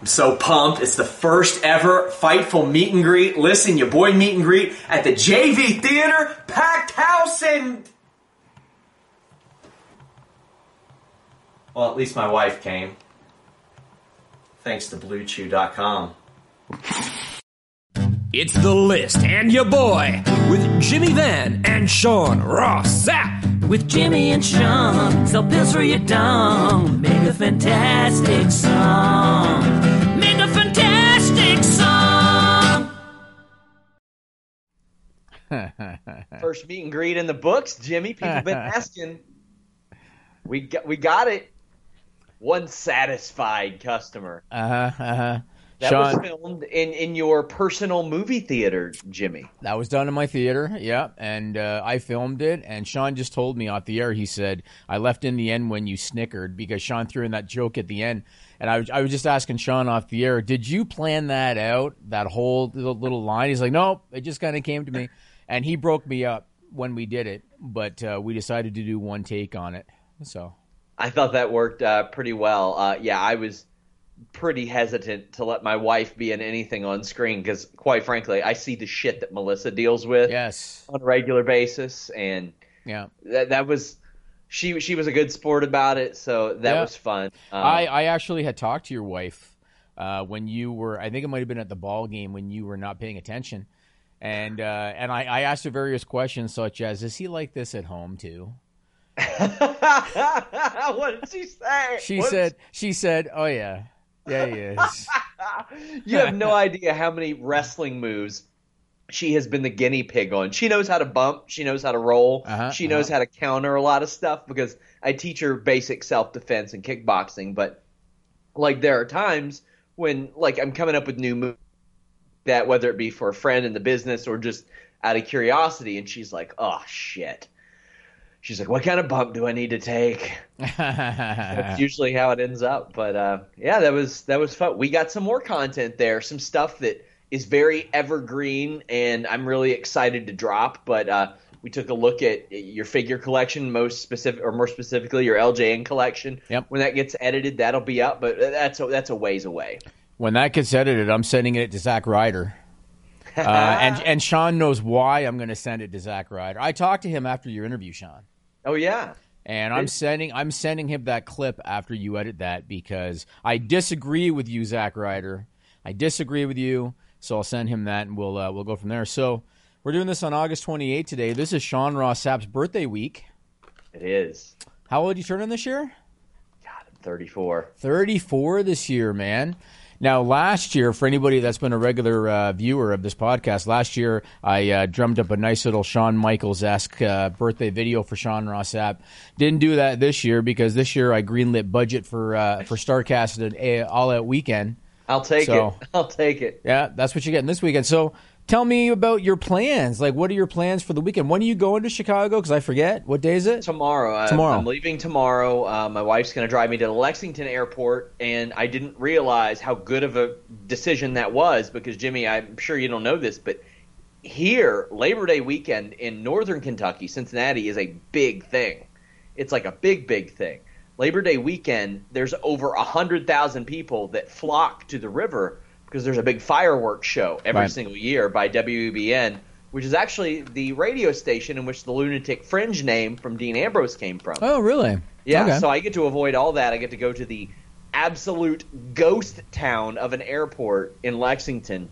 I'm so pumped. It's the first ever Fightful meet and greet. Listen, your boy meet and greet at the JV Theater, packed house, and. Well, at least my wife came. Thanks to BlueChew.com. It's the list and your boy with Jimmy Van and Sean Ross Sapp. With Jimmy and Sean, sell pills for your dong. Make a fantastic song. First meet and greet in the books, Jimmy. People have been asking. We got, we got it. One satisfied customer. Uh huh. Uh huh. That Sean, was filmed in, in your personal movie theater, Jimmy. that was done in my theater. Yeah, and uh, I filmed it. And Sean just told me off the air. He said I left in the end when you snickered because Sean threw in that joke at the end. And I was, I was just asking Sean off the air, did you plan that out? That whole little, little line? He's like, nope. It just kind of came to me, and he broke me up when we did it. But uh, we decided to do one take on it. So I thought that worked uh, pretty well. Uh, yeah, I was pretty hesitant to let my wife be in anything on screen because, quite frankly, I see the shit that Melissa deals with yes, on a regular basis, and yeah. that that was she she was a good sport about it, so that Yeah. was fun. Um, I, I actually had talked to your wife uh, when you were. I think it might have been at the ball game when you were not paying attention, and uh, and I, I asked her various questions such as, "Is he like this at home too?" what did she say? She Whoops. said, "She said, oh yeah, yeah, he is." you have no idea how many wrestling moves she has been the guinea pig on. She knows how to bump. She knows how to roll. Uh-huh, she knows how to counter a lot of stuff because I teach her basic self defense and kickboxing. But like there are times when like I'm coming up with new moves that whether it be for a friend in the business or just out of curiosity, and she's like, "Oh shit." She's like, "What kind of bump do I need to take?" That's usually how it ends up. But uh, yeah, that was that was fun. We got some more content there, some stuff that is very evergreen, and I'm really excited to drop. But uh, we took a look at your figure collection, most specific, or more specifically, your LJN collection. Yep. When that gets edited, that'll be up, but that's a, that's a ways away. When that gets edited, I'm sending it to Zach Ryder. Uh, and and Sean knows why I'm going to send it to Zach Ryder. I talked to him after your interview, Sean. Oh yeah. And I'm sending I'm sending him that clip after you edit that because I disagree with you, Zach Ryder. I disagree with you, so I'll send him that and we'll uh, we'll go from there. So we're doing this on August 28th today. This is Sean Ross Sapp's birthday week. It is. How old are you turning this year? God, I'm 34. 34 this year, man. Now, last year, for anybody that's been a regular uh, viewer of this podcast, last year I uh, drummed up a nice little Shawn Michaels esque uh, birthday video for Sean Ross Sapp. Didn't do that this year because this year I greenlit budget for uh, for Starcast at all out weekend. I'll take So- it. I'll take it. Yeah, that's what you're getting this weekend. So tell me about your plans. Like, what are your plans for the weekend? When are you going to Chicago? Because I forget. What day is it? Tomorrow. I'm- Tomorrow. I'm leaving tomorrow. Uh, my wife's going to drive me to the Lexington airport, and I didn't realize how good of a decision that was because, Jimmy, I'm sure you don't know this, but here, Labor Day weekend in northern Kentucky, Cincinnati, is a big thing. It's like a big, big thing. Labor Day weekend, there's over a hundred thousand people that flock to the river because there's a big fireworks show every Right. single year by WEBN, which is actually the radio station in which the Lunatic Fringe name from Dean Ambrose came from. Oh, really? Yeah, Okay. so I get to avoid all that. I get to go to the absolute ghost town of an airport in Lexington.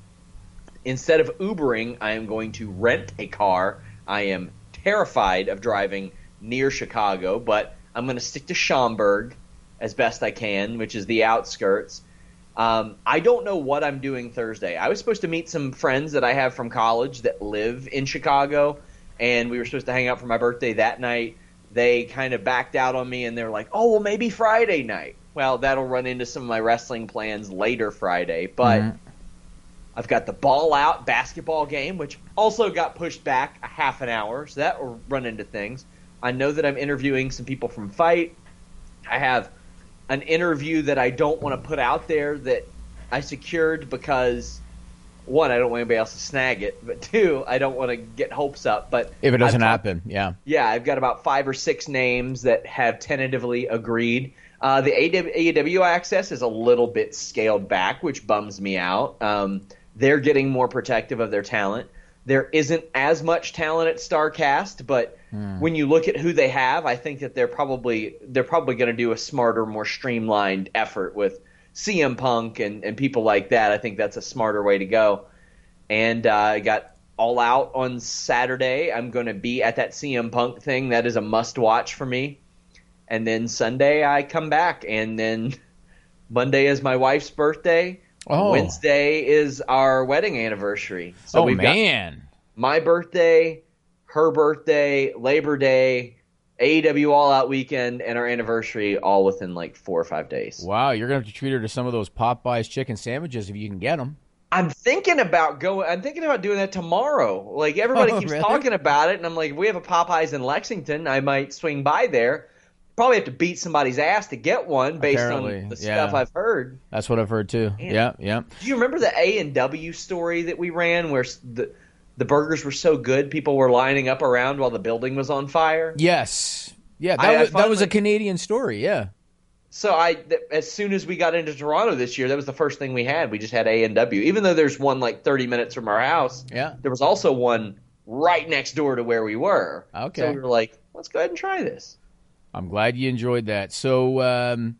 Instead of Ubering, I am going to rent a car. I am terrified of driving near Chicago, but I'm going to stick to Schaumburg as best I can, which is the outskirts. Um, I don't know what I'm doing Thursday. I was supposed to meet some friends that I have from college that live in Chicago, and we were supposed to hang out for my birthday that night. They kind of backed out on me, and they're like, "Oh, well, maybe Friday night." Well, that'll run into some of my wrestling plans later Friday, but I've got the ball out basketball game, which also got pushed back a half an hour, so that will run into things. I know that I'm interviewing some people from Fight. I have an interview that I don't want to put out there that I secured because one, I don't want anybody else to snag it, but two, I don't want to get hopes up. But If it doesn't happen, yeah. yeah, I've got about five or six names that have tentatively agreed. Uh, the AEW access is a little bit scaled back, which bums me out. Um, they're getting more protective of their talent. There isn't as much talent at Starcast, but when you look at who they have, I think that they're probably they're probably going to do a smarter, more streamlined effort with CM Punk and, and people like that. I think that's a smarter way to go and uh, I got all out on Saturday. I'm going to be at that CM Punk thing. That is a must watch for me. And then Sunday I come back, and then Monday is my wife's birthday. Oh. Wednesday is our wedding anniversary. So oh we've got man. my birthday, her birthday, Labor Day, AEW All Out weekend, and our anniversary all within like four or five days. Wow, you're gonna have to treat her to some of those Popeyes chicken sandwiches if you can get them. I'm thinking about going. I'm thinking about doing that tomorrow. Like everybody Oh, keeps really? talking about it, and I'm like, if we have a Popeyes in Lexington. I might swing by there. Probably have to beat somebody's ass to get one based Apparently, on the yeah. stuff I've heard. That's what I've heard too. Man. Yeah, yeah. Do you remember the A and W story that we ran, where the the burgers were so good, people were lining up around while the building was on fire? Yes. Yeah, that, I- I was, that was a Canadian story. Yeah. So I, th- as soon as we got into Toronto this year, that was the first thing we had. We just had A and W. Even though there's one like 30 minutes from our house, Yeah. there was also one right next door to where we were. Okay. So we were like, let's go ahead and try this. I'm glad you enjoyed that. So um,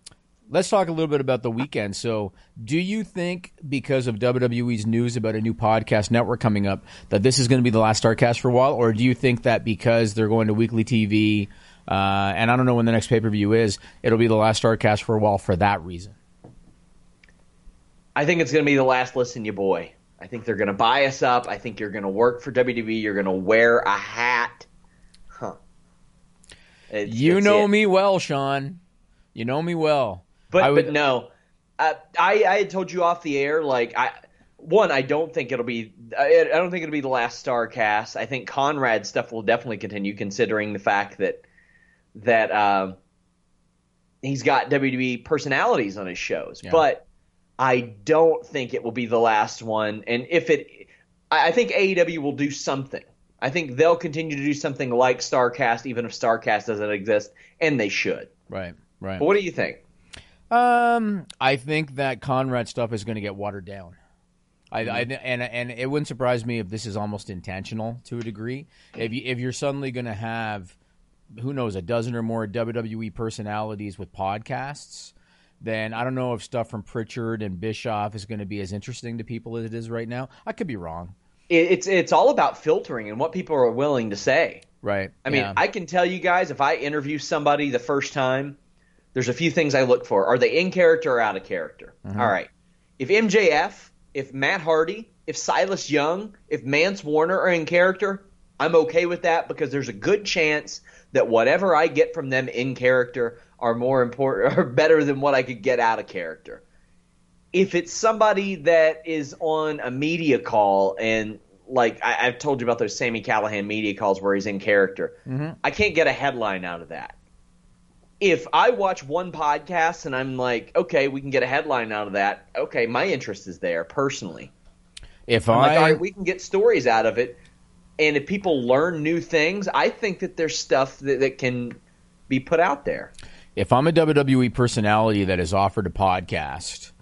let's talk a little bit about the weekend. So, do you think because of WWE's news about a new podcast network coming up that this is going to be the last Starcast for a while, or do you think that because they're going to weekly TV, uh, and I don't know when the next pay per view is, it'll be the last Starcast for a while for that reason? I think it's going to be the last listen, you boy. I think they're going to buy us up. I think you're going to work for WWE. You're going to wear a hat. It's- You know it. me well, Sean. You know me well. But I would- but no, uh, I I had told you off the air like I one I don't think it'll be I, I don't think it'll be the last star cast. I think Conrad's stuff will definitely continue considering the fact that that uh, he's got WWE personalities on his shows. Yeah. But I don't think it will be the last one. And if it, I think AEW will do something. I think they'll continue to do something like Starcast, even if Starcast doesn't exist, and they should. Right, right. But what do you think? Um, I think that Conrad stuff is going to get watered down. I, I and and it wouldn't surprise me if this is almost intentional to a degree. If you if you're suddenly going to have, who knows, a dozen or more WWE personalities with podcasts, then I don't know if stuff from Pritchard and Bischoff is going to be as interesting to people as it is right now. I could be wrong. It, it's it's all about filtering and what people are willing to say. Right. I mean, Yeah. I can tell you guys if I interview somebody the first time, there's a few things I look for. Are they in character or out of character? Mm-hmm. All right. If MJF, if Matt Hardy, if Silas Young, if Mance Warner are in character, I'm okay with that because there's a good chance that whatever I get from them in character are more important or better than what I could get out of character if it's somebody that is on a media call and like I, I've told you about those Sami Callihan media calls where he's in character, mm-hmm. I can't get a headline out of that. If I watch one podcast and I'm like, okay, we can get a headline out of that. Okay, my interest is there personally. if I'm like, all right, we can get stories out of it. And if people learn new things, I think that there's stuff that, that can be put out there. if I'm a WWE personality that is offered a podcast,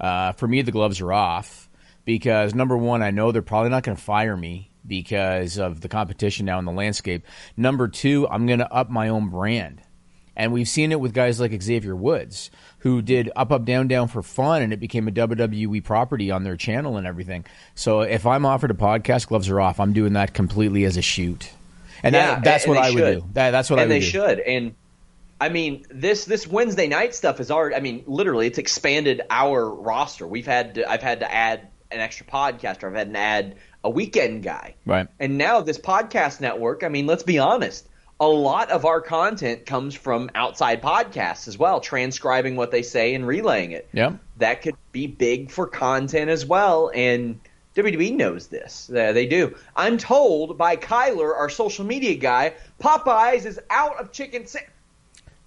uh, for me the gloves are off because number one, I know they're probably not going to fire me because of the competition now in the landscape. Number two, I'm going to up my own brand. And we've seen it with guys like Xavier Woods, who did Up, Up, Down, Down for fun, and it became a WWE property on their channel and everything. So if I'm offered a podcast, gloves are off. I'm doing that completely as a shoot. And Yeah, that, that's and what I would do. That, that's what I and would they do. should. And I mean, this this Wednesday night stuff is already. I mean, literally, it's expanded our roster. We've had to, I've had to add an extra podcaster. I've had to add a weekend guy. Right. And now this podcast network. I mean, let's be honest. A lot of our content comes from outside podcasts as well, transcribing what they say and relaying it. Yep. That could be big for content as well, and WWE knows this. Uh, they do. I'm told by Kyler, our social media guy, Popeyes is out of chicken. Sa-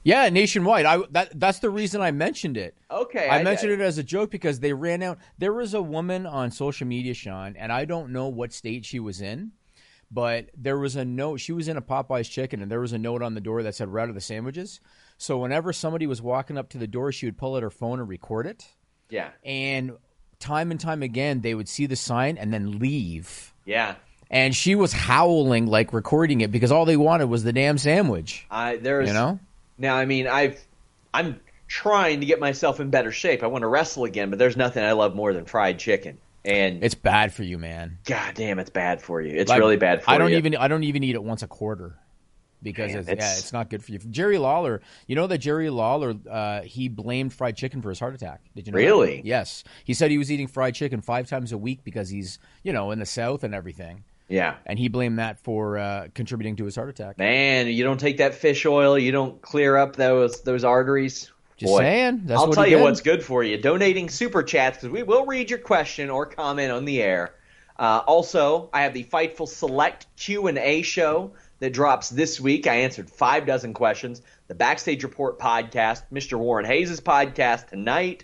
Yeah, nationwide. I that that's the reason I mentioned it. Okay, I, I- mentioned it as a joke because they ran out. There was a woman on social media, Sean, and I don't know what state she was in, but there was a note. She was in a Popeyes chicken, and there was a note on the door that said "Route of the sandwiches." So whenever somebody was walking up to the door, she would pull out her phone and record it. yeah, And time and time again, they would see the sign and then leave. yeah. And she was howling like recording it because all they wanted was the damn sandwich. I there's You know? Now. I mean, I've I'm trying to get myself in better shape. I want to wrestle again, but there's nothing I love more than fried chicken. And It's bad for you, man. god damn, it's bad for you. It's Like, really bad for I don't you. even I don't even eat it once a quarter because Man, it's, yeah, it's- it's not good for you. Jerry Lawler, you know that Jerry Lawler uh, he blamed fried chicken for his heart attack. Did you know? that? Really? Yes. He said he was eating fried chicken five times a week because he's you know in the South and everything, Yeah. and he blamed that for uh, contributing to his heart attack. Man, you don't take that fish oil, you don't clear up those those arteries. Just Boy, saying. That's I'll tell you did. what's good for you. Donating super chats because we will read your question or comment on the air. Uh, also, I have the Fightful Select Q and A show that drops this week. I answered five dozen questions. The Backstage Report podcast, Mr. Warren Hayes' podcast tonight,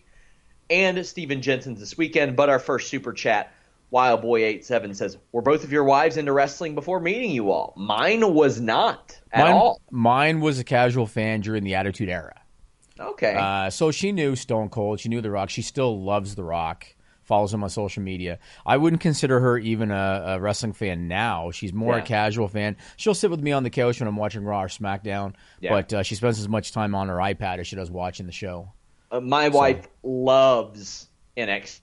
and Stephen Jensen's this weekend. But our first super chat, Wildboy87 says, "Were both of your wives into wrestling before meeting you all? Mine was not at mine, all. Mine was a casual fan during the Attitude Era. Okay, Uh, so she knew Stone Cold. She knew The Rock. She still loves The Rock. Follows him on social media. I wouldn't consider her even a, a wrestling fan now. She's more Yeah. a casual fan. She'll sit with me on the couch when I'm watching Raw or SmackDown, Yeah. but uh, she spends as much time on her iPad as she does watching the show. Uh, my wife loves NXT.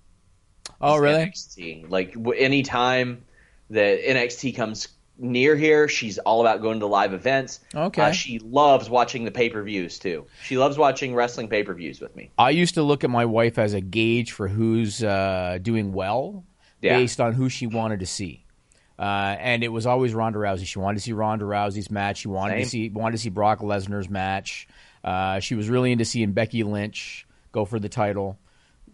Oh, really? NXT. Like anytime that NXT comes near here, she's all about going to live events. Okay. Uh, she loves watching the pay per views too. She loves watching wrestling pay per views with me. I used to look at my wife as a gauge for who's uh, doing well Yeah. based on who she wanted to see. Uh, and it was always Ronda Rousey. She wanted to see Ronda Rousey's match. She wanted to see wanted to see Brock Lesnar's match. Uh, she was really into seeing Becky Lynch go for the title.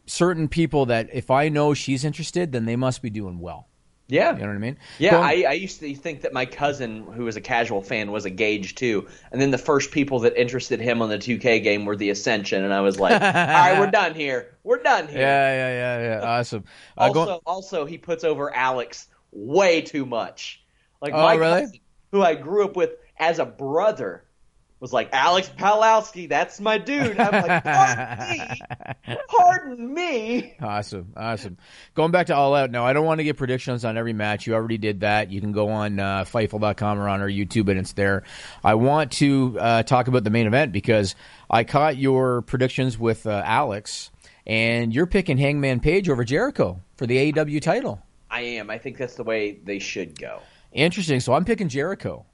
Certain people that if I know she's interested, then they must be doing well. Yeah. You know what I mean? Yeah, I, I used to think that my cousin, who was a casual fan, was a gauge too. And then the first people that interested him on the 2K game were the Ascension, and I was like, "All right, we're done here. We're done here." yeah, yeah, yeah, yeah. Awesome. Uh, Also, also, he puts over Alex way too much. Like Oh, my really? cousin, who I grew up with as a brother, was like Alex Palowski. That's my dude. I'm like, pardon me, pardon me. Awesome, awesome. Going back to All Out now, I don't want to get predictions on every match. You already did that. You can go on uh, Fightful.com or on our YouTube, and it's there. I want to uh, talk about the main event because I caught your predictions with uh, Alex, and you're picking Hangman Page over Jericho for the AEW title. I am. I think that's the way they should go. Interesting. So I'm picking Jericho.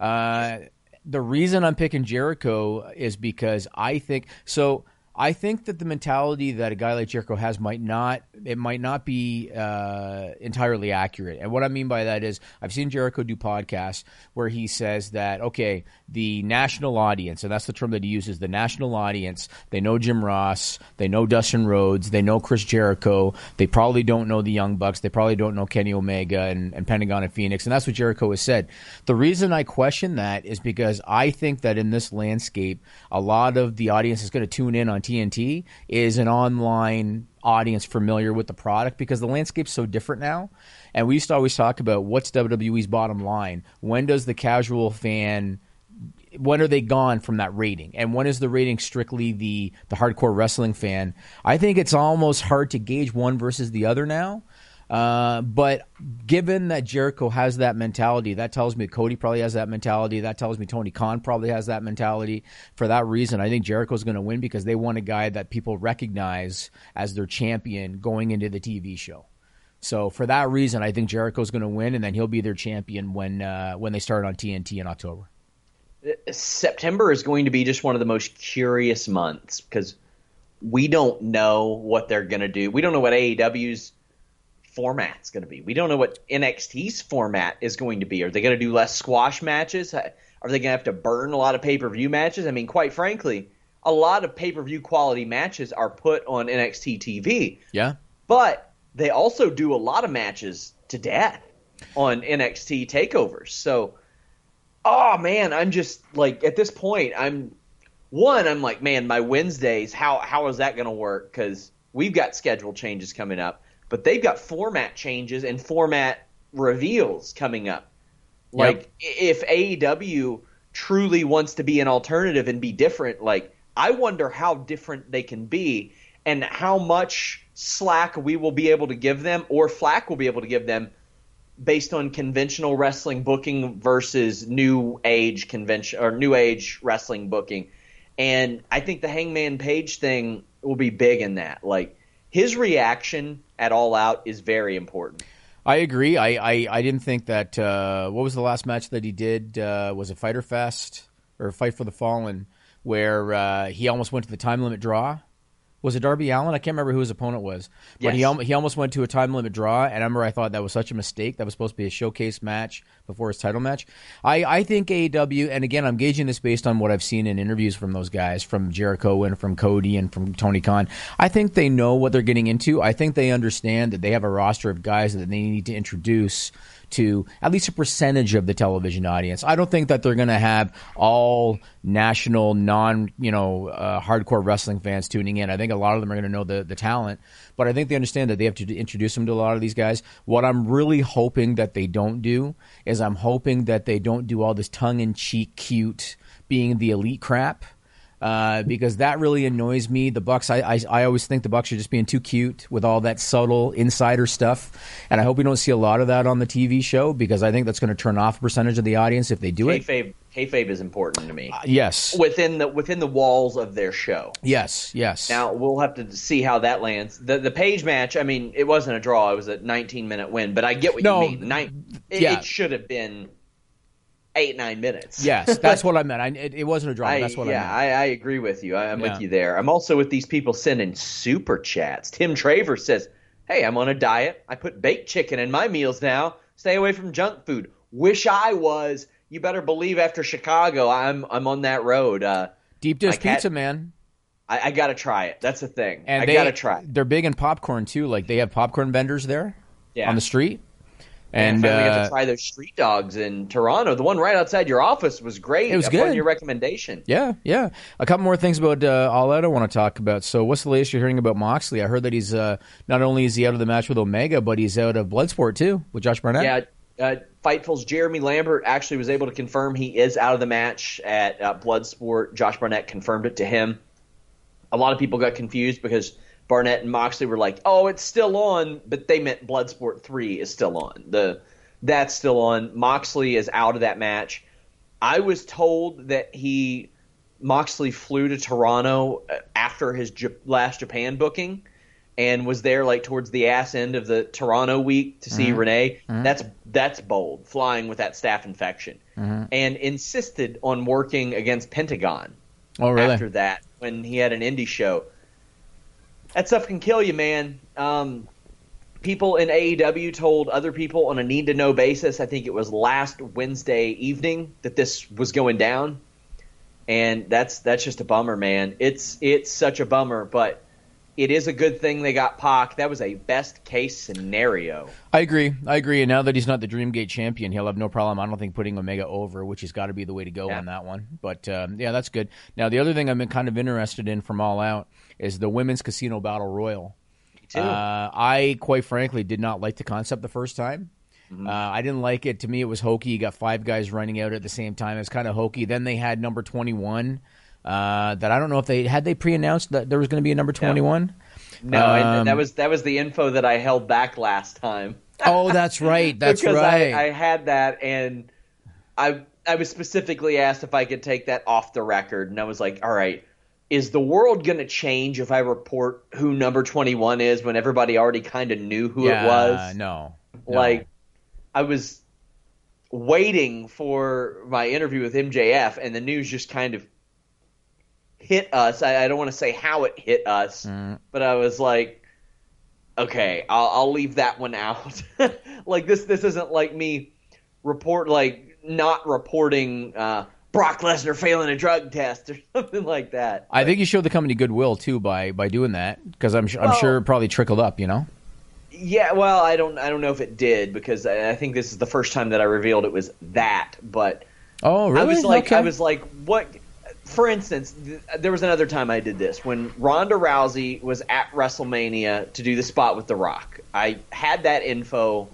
Uh, the reason I'm picking Jericho is because I think so. I think that the mentality that a guy like Jericho has might not it might not be uh, entirely accurate. And what I mean by that is I've seen Jericho do podcasts where he says that okay, the national audience, and that's the term that he uses, the national audience, they know Jim Ross, they know Dustin Rhodes, they know Chris Jericho, they probably don't know the Young Bucks, they probably don't know Kenny Omega and, and Pentagon and Fenix, and that's what Jericho has said. The reason I question that is because I think that in this landscape, a lot of the audience is going to tune in on TNT is an online audience familiar with the product because the landscape's so different now. And we used to always talk about what's WWE's bottom line. When does the casual fan when are they gone from that rating? And when is the rating strictly the the hardcore wrestling fan? I think it's almost hard to gauge one versus the other now. Uh, but given that Jericho has that mentality, that tells me Cody probably has that mentality. That tells me Tony Khan probably has that mentality. For that reason, I think Jericho's going to win because they want a guy that people recognize as their champion going into the TV show. So for that reason, I think Jericho's going to win, and then he'll be their champion when uh, when they start on TNT in October. September is going to be just one of the most curious months because we don't know what they're going to do. We don't know what AEW's format's going to be. We don't know what NXT's format is going to be. Are they going to do less squash matches? Are they going to have to burn a lot of pay per view matches? I mean, quite frankly, a lot of pay per view quality matches are put on NXT TV. Yeah. But they also do a lot of matches to death on NXT takeovers. So, oh man, I'm just like at this point, I'm one. I'm like, man, my Wednesdays. How how is that going to work? Because we've got schedule changes coming up but they've got format changes and format reveals coming up. Like yep. if AEW truly wants to be an alternative and be different, like I wonder how different they can be and how much slack we will be able to give them or flack will be able to give them based on conventional wrestling booking versus new age convention or new age wrestling booking. And I think the Hangman Page thing will be big in that. Like his reaction at All Out is very important. I agree. I, I, I didn't think that. Uh, what was the last match that he did? Uh, was it Fyter Fest or Fight for the Fallen, where uh, he almost went to the time limit draw? Was it Darby Allin? I can't remember who his opponent was, but yes. he he almost went to a time limit draw. And I remember I thought that was such a mistake. That was supposed to be a showcase match before his title match. I, I think AEW, and again, I'm gauging this based on what I've seen in interviews from those guys, from Jericho and from Cody and from Tony Khan. I think they know what they're getting into. I think they understand that they have a roster of guys that they need to introduce to at least a percentage of the television audience. I don't think that they're going to have all national, non, you know, uh, hardcore wrestling fans tuning in. I think a lot of them are going to know the, the talent, but I think they understand that they have to introduce them to a lot of these guys. What I'm really hoping that they don't do is I'm hoping that they don't do all this tongue in cheek, cute, being the elite crap uh, because that really annoys me. The Bucks, I, I, I always think the Bucks are just being too cute with all that subtle insider stuff, and I hope we don't see a lot of that on the TV show because I think that's going to turn off a percentage of the audience if they do kayfabe, it. Kayfabe is important to me. Uh, yes, within the within the walls of their show. Yes, yes. Now we'll have to see how that lands. The the Page match. I mean, it wasn't a draw. It was a 19 minute win, but I get what no, you mean. Nine, it, yeah. it should have been eight nine minutes. yes, that's what I meant. I, it, it, wasn't a draw. I, that's what yeah, I meant. I, I agree with you. I, am yeah. with you there. I'm also with these people sending super chats. Tim Traver says, "Hey, I'm on a diet. I put baked chicken in my meals now. Stay away from junk food. Wish I was. You better believe after Chicago, I'm I'm on that road. Uh, Deep dish pizza, man. I, I, gotta try it. That's the thing. And I they, gotta try. They're big in popcorn too. Like they have popcorn vendors there yeah. on the street. And, finally uh, got to uh, try those street dogs in Toronto. The one right outside your office was great. It was good. Your recommendation. Yeah, yeah. A couple more things about uh, All Out I want to talk about. So, what's the latest you're hearing about Moxley? I heard that he's uh, not only is he out of the match with Omega, but he's out of Bloodsport too with Josh Barnett. Yeah. Uh, Fightful's Jeremy Lambert actually was able to confirm he is out of the match at uh, Bloodsport. Josh Barnett confirmed it to him. A lot of people got confused because Barnett and Moxley were like, "Oh, it's still on," but they meant Bloodsport Three is still on. The that's still on. Moxley is out of that match. I was told that he Moxley flew to Toronto uh, after his J- last Japan booking and was there like towards the ass end of the Toronto week to see mm-hmm. Renee. Mm-hmm. That's that's bold, flying with that staph infection, mm-hmm. and insisted on working against Pentagon. Oh, really? After that, when he had an indie show, that stuff can kill you, man. Um, people in AEW told other people on a need to know basis, I think it was last Wednesday evening, that this was going down. And that's that's just a bummer, man. It's it's such a bummer, but it is a good thing they got Pac. That was a best case scenario. I agree. I agree. And now that he's not the Dreamgate champion, he'll have no problem. I don't think putting Omega over, which has got to be the way to go yeah. on that one. But um, yeah, that's good. Now the other thing I'm kind of interested in from All Out is the women's casino battle royal. Uh, I quite frankly did not like the concept the first time. Uh, I didn't like it. To me, it was hokey. You got five guys running out at the same time. It's kind of hokey. Then they had number 21. Uh, that I don't know if they had they pre-announced that there was going to be a number 21. No, and Um, that was that was the info that I held back last time. Oh, that's right. That's because right. I, I had that, and I I was specifically asked if I could take that off the record, and I was like, all right. Is the world going to change if I report who number 21 is when everybody already kind of knew who yeah, it was? No, no. Like, I was waiting for my interview with MJF, and the news just kind of hit us. I, I don't want to say how it hit us, Mm. but I was like, okay, I'll, I'll leave that one out. like this, this isn't like me report like not reporting uh, Brock Lesnar failing a drug test or something like that. I think you showed the company goodwill too by by doing that because I'm I'm Well- sure it probably trickled up. You know. Yeah, well, I don't, I don't know if it did because I, I think this is the first time that I revealed it was that, but. Oh, really? I was like, Okay. I was like, what? For instance, th- there was another time I did this when Ronda Rousey was at WrestleMania to do the spot with The Rock. I had that info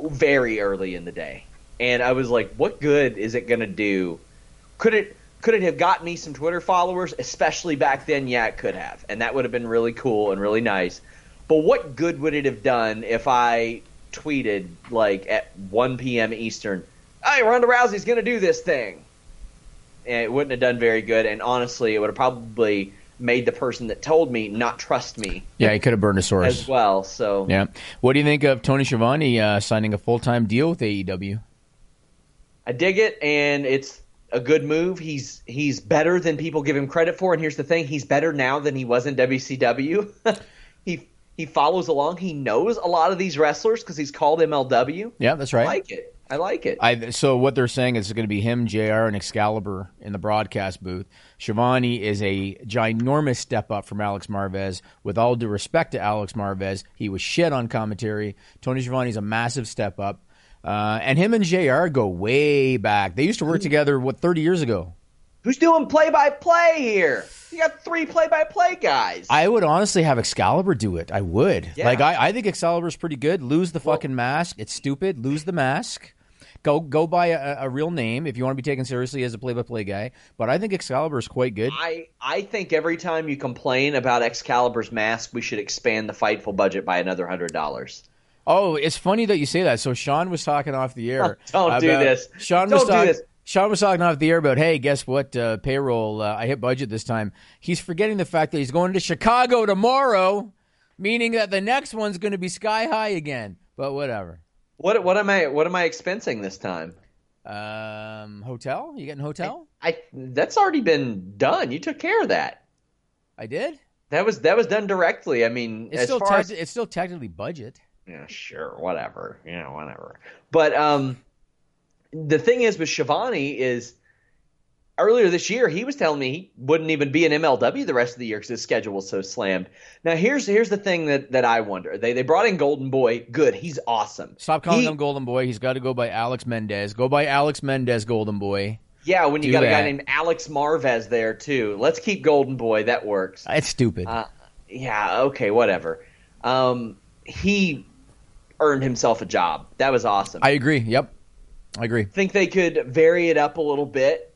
very early in the day, and I was like, what good is it going to do? Could it? Could it have got me some Twitter followers? Especially back then, yeah, it could have, and that would have been really cool and really nice. But what good would it have done if I tweeted like at 1 p.m. Eastern, "Hey, Ronda Rousey's going to do this thing," and it wouldn't have done very good. And honestly, it would have probably made the person that told me not trust me yeah, he could have burned a source. as well. So Yeah. What do you think of Tony Schiavone uh, signing a full time deal with AEW? I dig it, and it's a good move. He's he's better than people give him credit for. And here's the thing: he's better now than he was in WCW. he he follows along. He knows a lot of these wrestlers because he's called MLW. Yeah, that's right. I like it. I like it. I, so what they're saying is it's going to be him, Jr. and Excalibur in the broadcast booth. Schiavone is a ginormous step up from Alex Marvez. With all due respect to Alex Marvez, he was shit on commentary. Tony Schiavone's a massive step up, uh, and him and Jr. go way back. They used to work together what thirty years ago. Who's doing play by play here? You got three play by play guys. I would honestly have Excalibur do it. I would. Yeah. Like I, I think Excalibur's pretty good. Lose the fucking mask. It's stupid. Lose the mask. Go go by a, a real name if you want to be taken seriously as a play by play guy. But I think Excalibur is quite good. I, I think every time you complain about Excalibur's mask, we should expand the Fightful budget by another hundred dollars. Oh, it's funny that you say that. So Sean was talking off the air. Don't do this. Sean Don't was do talking. this. Sean was talking off the air about, hey, guess what? Uh, payroll. Uh, I hit budget this time. He's forgetting the fact that he's going to Chicago tomorrow, meaning that the next one's going to be sky high again. But whatever. What what am I what am I expensing this time? Um, hotel? You getting hotel? I that's already been done. You took care of that. I did. That was that was done directly. I mean, It's as still far tec- as it's still technically budget. Yeah, sure, whatever, yeah, whatever. But um, the thing is with Schiavone is earlier this year he was telling me he wouldn't even be in MLW the rest of the year because his schedule was so slammed. Now here's here's the thing that that I wonder. They they brought in Golden Boy. Good, he's awesome. Stop calling He- him Golden Boy. He's got to go by Alex Mendez. Go by Alex Mendez, Golden Boy. Yeah, when you Do got a guy named Alex Marvez there too. Let's keep Golden Boy. That works. It's stupid. Uh, yeah, okay, whatever. Um, he earned himself a job. That was awesome. I agree. Yep, I agree. think they could vary it up a little bit.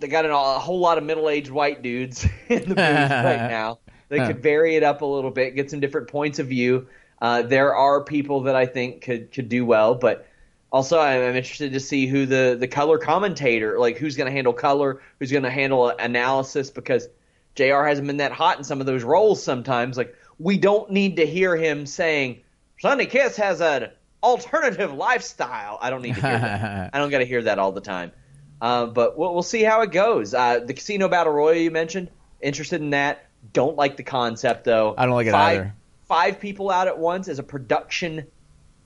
They got an, a whole lot of middle-aged white dudes in the booth right now. They could vary it up a little bit, get some different points of view. Uh, there are people that I think could could do well, but also I'm I'm interested to see who the the color commentator, like who's going to handle color, who's going to handle analysis, because Jr. hasn't been that hot in some of those roles. Sometimes, like we don't need to hear him saying Sonny Kiss has an alternative lifestyle. I don't need to hear that. I don't got to hear that all the time. Uh, but we'll, we'll see how it goes. Uh, the casino battle royal you mentioned, interested in that. Don't like the concept though. I don't like it five, either. Five people out at once is a production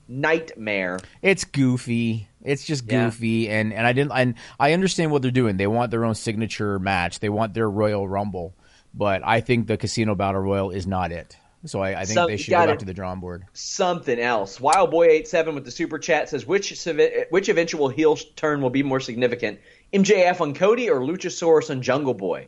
nightmare. It's goofy. It's just Yeah. goofy, and and I didn't. And I understand what they're doing. They want their own signature match. They want their Royal Rumble, but I think the Casino Battle Royal is not it. So I, I think So, they should go back to the drawing board. Something else. Wildboy87 with the super chat says which which eventual heel turn will be more significant, MJF on Cody or Luchasaurus on Jungle Boy.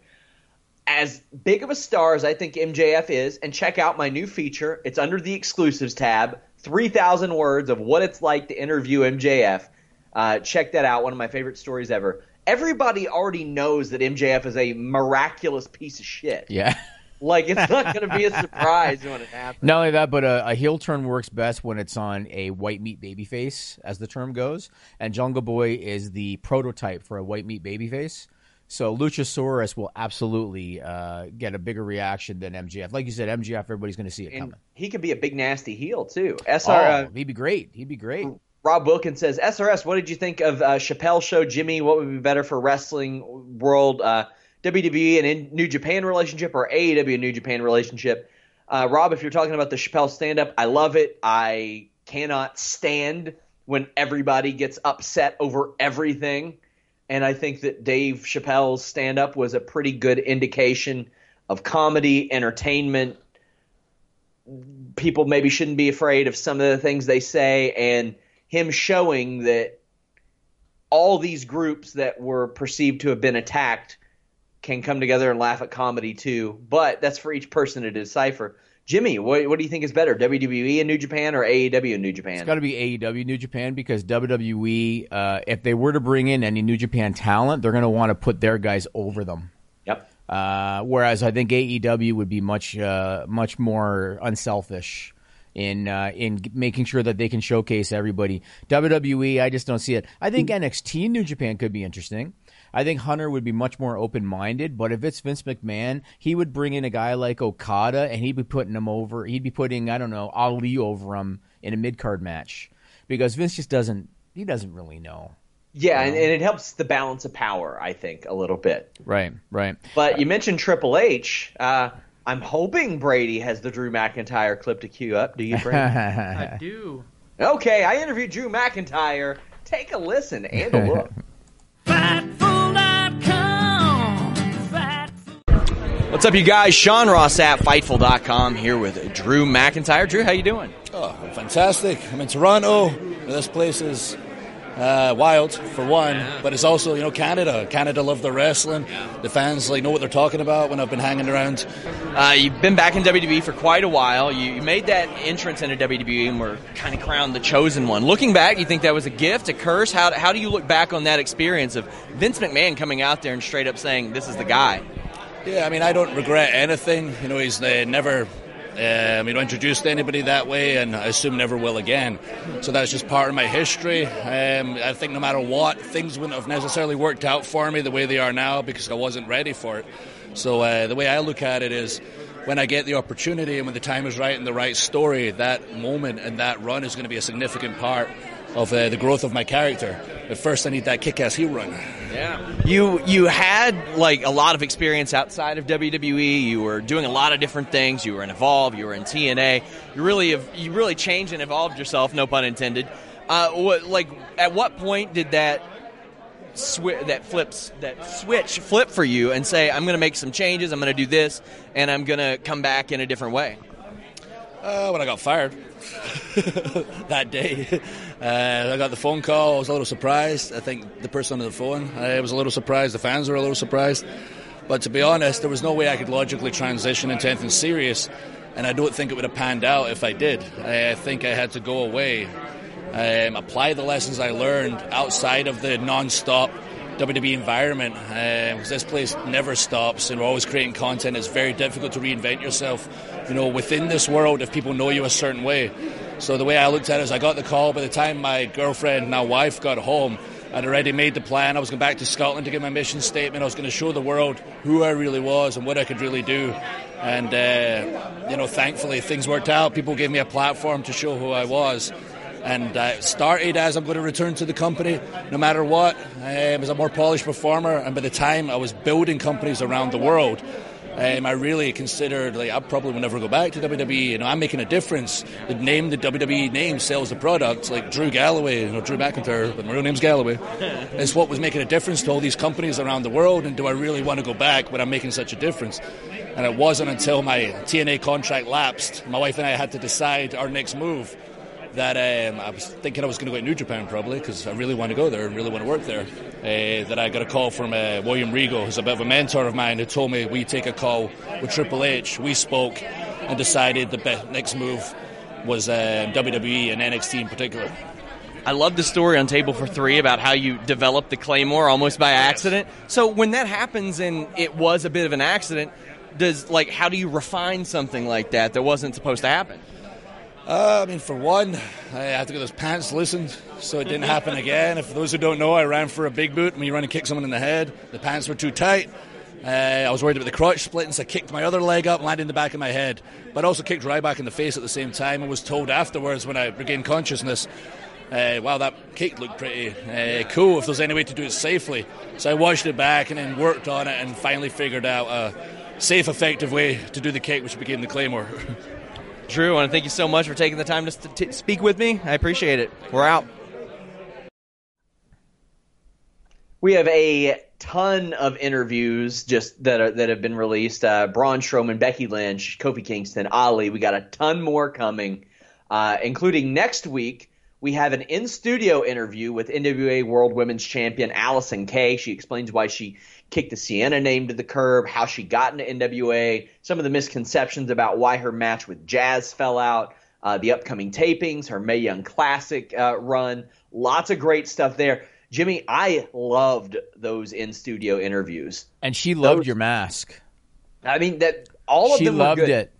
As big of a star as I think MJF is, and check out my new feature. It's under the exclusives tab. 3,000 words of what it's like to interview MJF. Uh, check that out. One of my favorite stories ever. Everybody already knows that MJF is a miraculous piece of shit. Yeah. Like it's not going to be a surprise when it happens. Not only that, but a, a heel turn works best when it's on a white meat babyface, as the term goes. And Jungle Boy is the prototype for a white meat babyface. So Luchasaurus will absolutely uh, get a bigger reaction than MJF. Like you said, MJF, everybody's going to see it And coming. he could be a big nasty heel too. SR Oh, uh, he'd be great. He'd be great. Rob Wilkins says, SRS, what did you think of uh, Chappelle show? Jimmy, what would be better for wrestling world, uh, WWE and New Japan relationship or AEW New Japan relationship? Uh, Rob, if you're talking about the Chappelle stand up, I love it. I cannot stand when everybody gets upset over everything. And I think that Dave Chappelle's stand up was a pretty good indication of comedy, entertainment. People maybe shouldn't be afraid of some of the things they say, and him showing that all these groups that were perceived to have been attacked can come together and laugh at comedy too. But that's for each person to decipher. Jimmy, what, what do you think is better, WWE in New Japan or AEW in New Japan? It's got to be AEW New Japan because WWE, uh, if they were to bring in any New Japan talent, they're going to want to put their guys over them. yep. Uh, whereas I think AEW would be much uh, much more unselfish in uh, in making sure that they can showcase everybody. WWE, I just don't see it. I think NXT in New Japan could be interesting. I think Hunter would be much more open minded, but if it's Vince McMahon, he would bring in a guy like Okada and he'd be putting him over. He'd be putting I don't know Ali over him in a mid card match because Vince just doesn't he doesn't really know. Yeah, and, and it helps the balance of power, I think, a little bit. Right, right. But you mentioned Triple H. Uh, I'm hoping Brady has the Drew McIntyre clip to queue up. Do you, Brady? I do. okay, I interviewed Drew McIntyre. Take a listen and a look. What's up, you guys? Sean Ross at Fightful.com here with Drew McIntyre. Drew, how you doing? Oh, fantastic. I'm in Toronto. This place is uh, wild, for one, but it's also, you know, Canada. Canada love the wrestling. The fans, like, know what they're talking about when I've been hanging around. Uh, you've been back in WWE for quite a while. You, you made that entrance into WWE and were kind of crowned the chosen one. Looking back, you think that was a gift, a curse? How, how do you look back on that experience of Vince McMahon coming out there and straight up saying, this is the guy? Yeah, I mean, I don't regret anything. You know, he's uh, never, um, you know, introduced anybody that way, and I assume never will again. So that's just part of my history. Um, I think no matter what, things wouldn't have necessarily worked out for me the way they are now because I wasn't ready for it. So uh, the way I look at it is, when I get the opportunity and when the time is right and the right story, that moment and that run is going to be a significant part of uh, the growth of my character. But first, I need that kick-ass heel run. Yeah. You you had like a lot of experience outside of WWE. You were doing a lot of different things. You were in Evolve. You were in TNA. You really have you really changed and evolved yourself. No pun intended. Uh, what like at what point did that swi- that flips that switch flip for you and say I'm going to make some changes. I'm going to do this and I'm going to come back in a different way. Uh, when I got fired that day, uh, I got the phone call. I was a little surprised. I think the person on the phone, I was a little surprised. The fans were a little surprised. But to be honest, there was no way I could logically transition into anything serious, and I don't think it would have panned out if I did. I, think I had to go away, um, apply the lessons I learned outside of the non-stop WWE environment because this place never stops and we're always creating content. It's very difficult to reinvent yourself, you know, within this world if people know you a certain way. So the way I looked at it is I got the call. By the time my girlfriend, now wife, got home, I'd already made the plan. I was going back to Scotland to get my mission statement. I was going to show the world who I really was and what I could really do. And, uh, you know, thankfully things worked out. People gave me a platform to show who I was and uh, started as I'm going to return to the company no matter what, um, as a more polished performer. And by the time I was building companies around the world, um, I really considered like I probably will never go back to WWE. You know, I'm making a difference. The name, the WWE name, sells the product. Like Drew Galloway, you know, Drew McIntyre, but my real name's Galloway. It's what was making a difference to all these companies around the world. And do I really want to go back when I'm making such a difference? And it wasn't until my TNA contract lapsed, my wife and I had to decide our next move that um, I was thinking I was going to go to New Japan probably because I really want to go there and really want to work there. Uh, that I got a call from uh, William Regal, who's a bit of a mentor of mine, who told me we take a call with Triple H. We spoke and decided the be- next move was um, WWE and NXT in particular. I love the story on Table for Three about how you developed the Claymore almost by accident. So when that happens and it was a bit of an accident, does like how do you refine something like that that wasn't supposed to happen? Uh, I mean, for one, I had to get those pants loosened so it didn't happen again. If those who don't know, I ran for a big boot when you run and kick someone in the head. The pants were too tight. Uh, I was worried about the crotch splitting, so I kicked my other leg up, landed in the back of my head. But I also kicked Ryback in the face at the same time. I was told afterwards when I regained consciousness, uh, wow, that kick looked pretty uh, cool if there's any way to do it safely. So I watched it back and then worked on it and finally figured out a safe, effective way to do the kick, which became the Claymore. Drew, I want to thank you so much for taking the time to t- speak with me. I appreciate it. We're out. We have a ton of interviews just that are, that have been released. Uh, Braun Strowman, Becky Lynch, Kofi Kingston, Ali. We got a ton more coming, uh, including next week. We have an in studio interview with NWA World Women's Champion Allysin Kay. She explains why she kicked the Sienna name to the curb, how she got into NWA, some of the misconceptions about why her match with Jazz fell out, uh, the upcoming tapings, her Mae Young Classic uh, run. Lots of great stuff there. Jimmy, I loved those in studio interviews. And she loved Those- your mask. I mean that all of She them loved were good. it.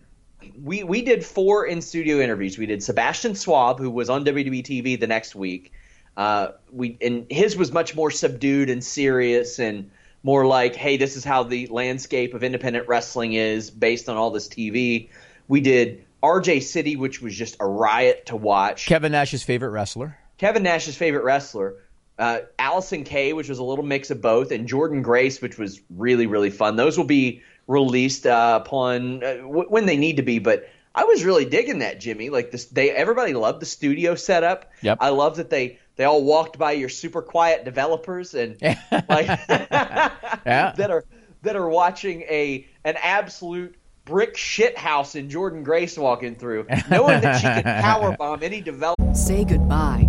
We we did four in studio interviews. We did Sebastian Swab, who was on WWE TV the next week. Uh, we and his was much more subdued and serious and more like, hey, this is how the landscape of independent wrestling is based on all this TV. We did RJ City, which was just a riot to watch. Kevin Nash's favorite wrestler. Kevin Nash's favorite wrestler, uh, Allysin Kay, which was a little mix of both, and Jordan Grace, which was really really fun. Those will be released uh, upon uh, w- when they need to be. But I was really digging that, Jimmy. Like this, they everybody loved the studio setup. Yep. I love that they they all walked by your super quiet developers and like Yeah. that are that are watching a an absolute brick shit house in Jordan Grace walking through, knowing that she could power bomb any developer. Say goodbye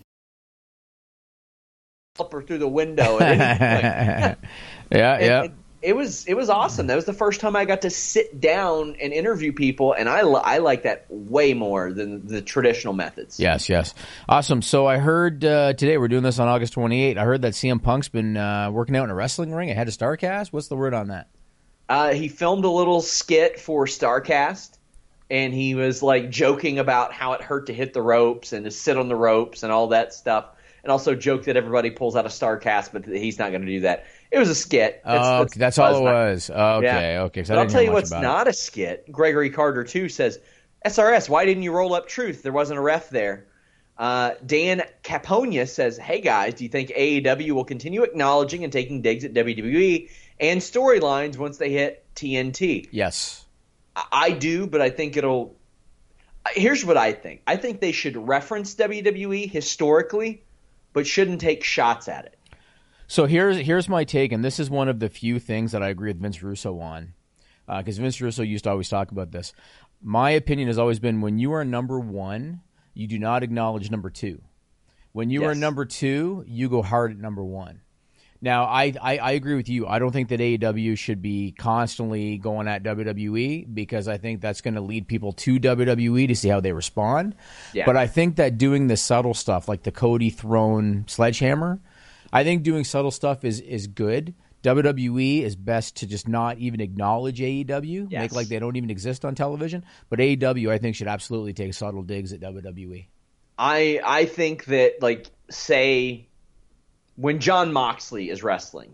Developer through the window. Any yeah, And- yeah. and it was it was awesome. That was the first time I got to sit down and interview people, and I I like that way more than the traditional methods. Yes, yes. Awesome. So I heard uh, today, we're doing this on August 28th. I heard that CM Punk's been uh, working out in a wrestling ring ahead of Starrcast. What's the word on that? Uh, he filmed a little skit for Starrcast, and he was like joking about how it hurt to hit the ropes and to sit on the ropes and all that stuff, and also joke that everybody pulls out a Starrcast, but he's not going to do that. It was a skit. Oh, okay, that's all it was. Okay, Yeah. okay. But I'll tell you what's not a skit. Gregory Carter too says, "SRS, why didn't you roll up Truth? There wasn't a ref there." Uh, Dan Caponia says, "Hey guys, do you think AEW will continue acknowledging and taking digs at WWE and storylines once they hit TNT?" Yes. I- I do, but I think it'll. Here's what I think. I think they should reference WWE historically, but shouldn't take shots at it. So here's here's my take, and this is one of the few things that I agree with Vince Russo on, uh, because Vince Russo used to always talk about this. My opinion has always been when you are number one, you do not acknowledge number two. When you are number two, you go hard at number one. Now, I, I, I agree with you. I don't think that AEW should be constantly going at WWE because I think that's going to lead people to WWE to see how they respond. Yeah. But I think that doing the subtle stuff, like the Cody thrown sledgehammer, I think doing subtle stuff is is good. WWE is best to just not even acknowledge AEW, make like they don't even exist on television. But AEW, I think, should absolutely take subtle digs at. WWE. I I think that like say when Jon Moxley is wrestling,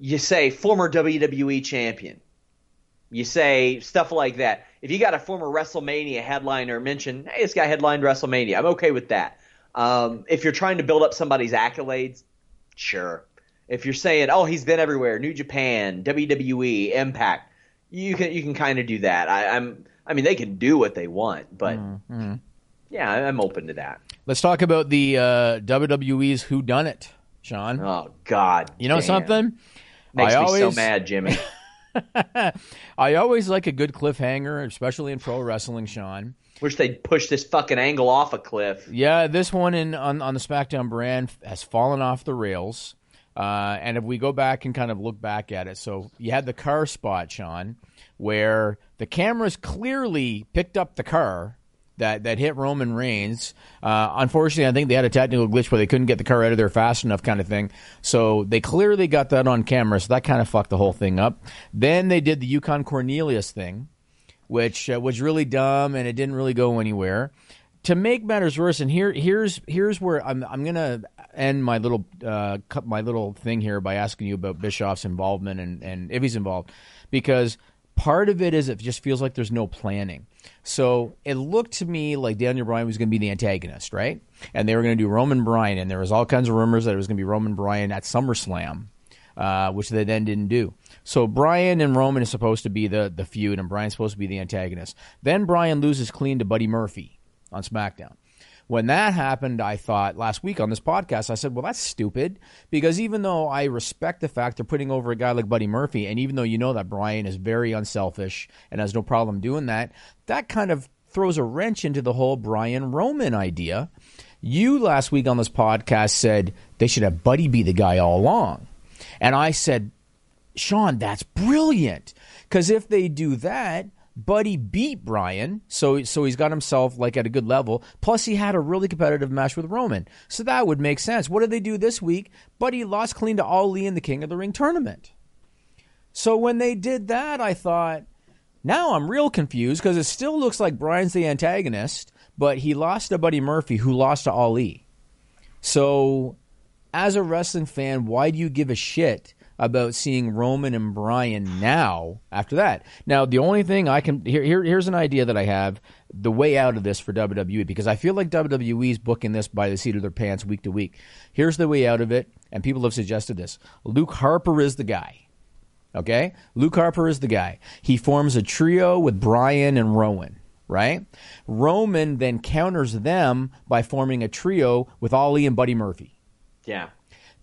you say former WWE champion. You say stuff like that. If you got a former WrestleMania headliner mention, hey, this guy headlined WrestleMania, I'm okay with that. Um, if you're trying to build up somebody's accolades, sure. If you're saying, oh, he's been everywhere, New Japan, WWE, Impact, you can you can kind of do that. I, I'm I mean they can do what they want, but Mm-hmm. yeah, I'm open to that. Let's talk about the uh, WWE's Who Done It, Sean. Oh God, you know damn. something? Makes I me so mad, Jimmy. I always like a good cliffhanger, especially in pro wrestling, Sean. Wish they'd push this fucking angle off a cliff. Yeah, this one in on, on the SmackDown brand has fallen off the rails. Uh, and if we go back and kind of look back at it, so you had the car spot, Sean, where the cameras clearly picked up the car that, that hit Roman Reigns. Uh, unfortunately, I think they had a technical glitch where they couldn't get the car out of there fast enough, kind of thing. So they clearly got that on camera, so that kind of fucked the whole thing up. Then they did the Yukon Cornelius thing, which uh, was really dumb and it didn't really go anywhere. To make matters worse, and here here's here's where I'm I'm gonna end my little uh, my little thing here by asking you about Bischoff's involvement and and if he's involved, because part of it is it just feels like there's no planning. So it looked to me like Daniel Bryan was going to be the antagonist, right? And they were going to do Roman Bryan, and there was all kinds of rumors that it was going to be Roman Bryan at SummerSlam uh, which they then didn't do. So Bryan and Roman is supposed to be the the feud, and Bryan's supposed to be the antagonist. Then Bryan loses clean to Buddy Murphy on SmackDown. When that happened, I thought last week on this podcast, I said, well, that's stupid because even though I respect the fact they're putting over a guy like Buddy Murphy, and even though you know that Bryan is very unselfish and has no problem doing that, that kind of throws a wrench into the whole Bryan Roman idea. You last week on this podcast said they should have Buddy be the guy all along. And I said, Sean, that's brilliant. Because if they do that, Buddy beat Bryan, so so he's got himself like at a good level. Plus, he had a really competitive match with Roman, so that would make sense. What did they do this week? Buddy lost clean to Ali in the King of the Ring tournament. So when they did that, I thought, now I'm real confused because it still looks like Bryan's the antagonist, but he lost to Buddy Murphy, who lost to Ali. So, as a wrestling fan, why do you give a shit about seeing Roman and Bryan now after that? Now, the only thing I can here, here here's an idea that I have the way out of this for WWE because I feel like WWE's booking this by the seat of their pants week to week. Here's the way out of it, and people have suggested this. Luke Harper is the guy. Okay? Luke Harper is the guy. He forms a trio with Bryan and Rowan, right? Roman then counters them by forming a trio with Ali and Buddy Murphy. Yeah.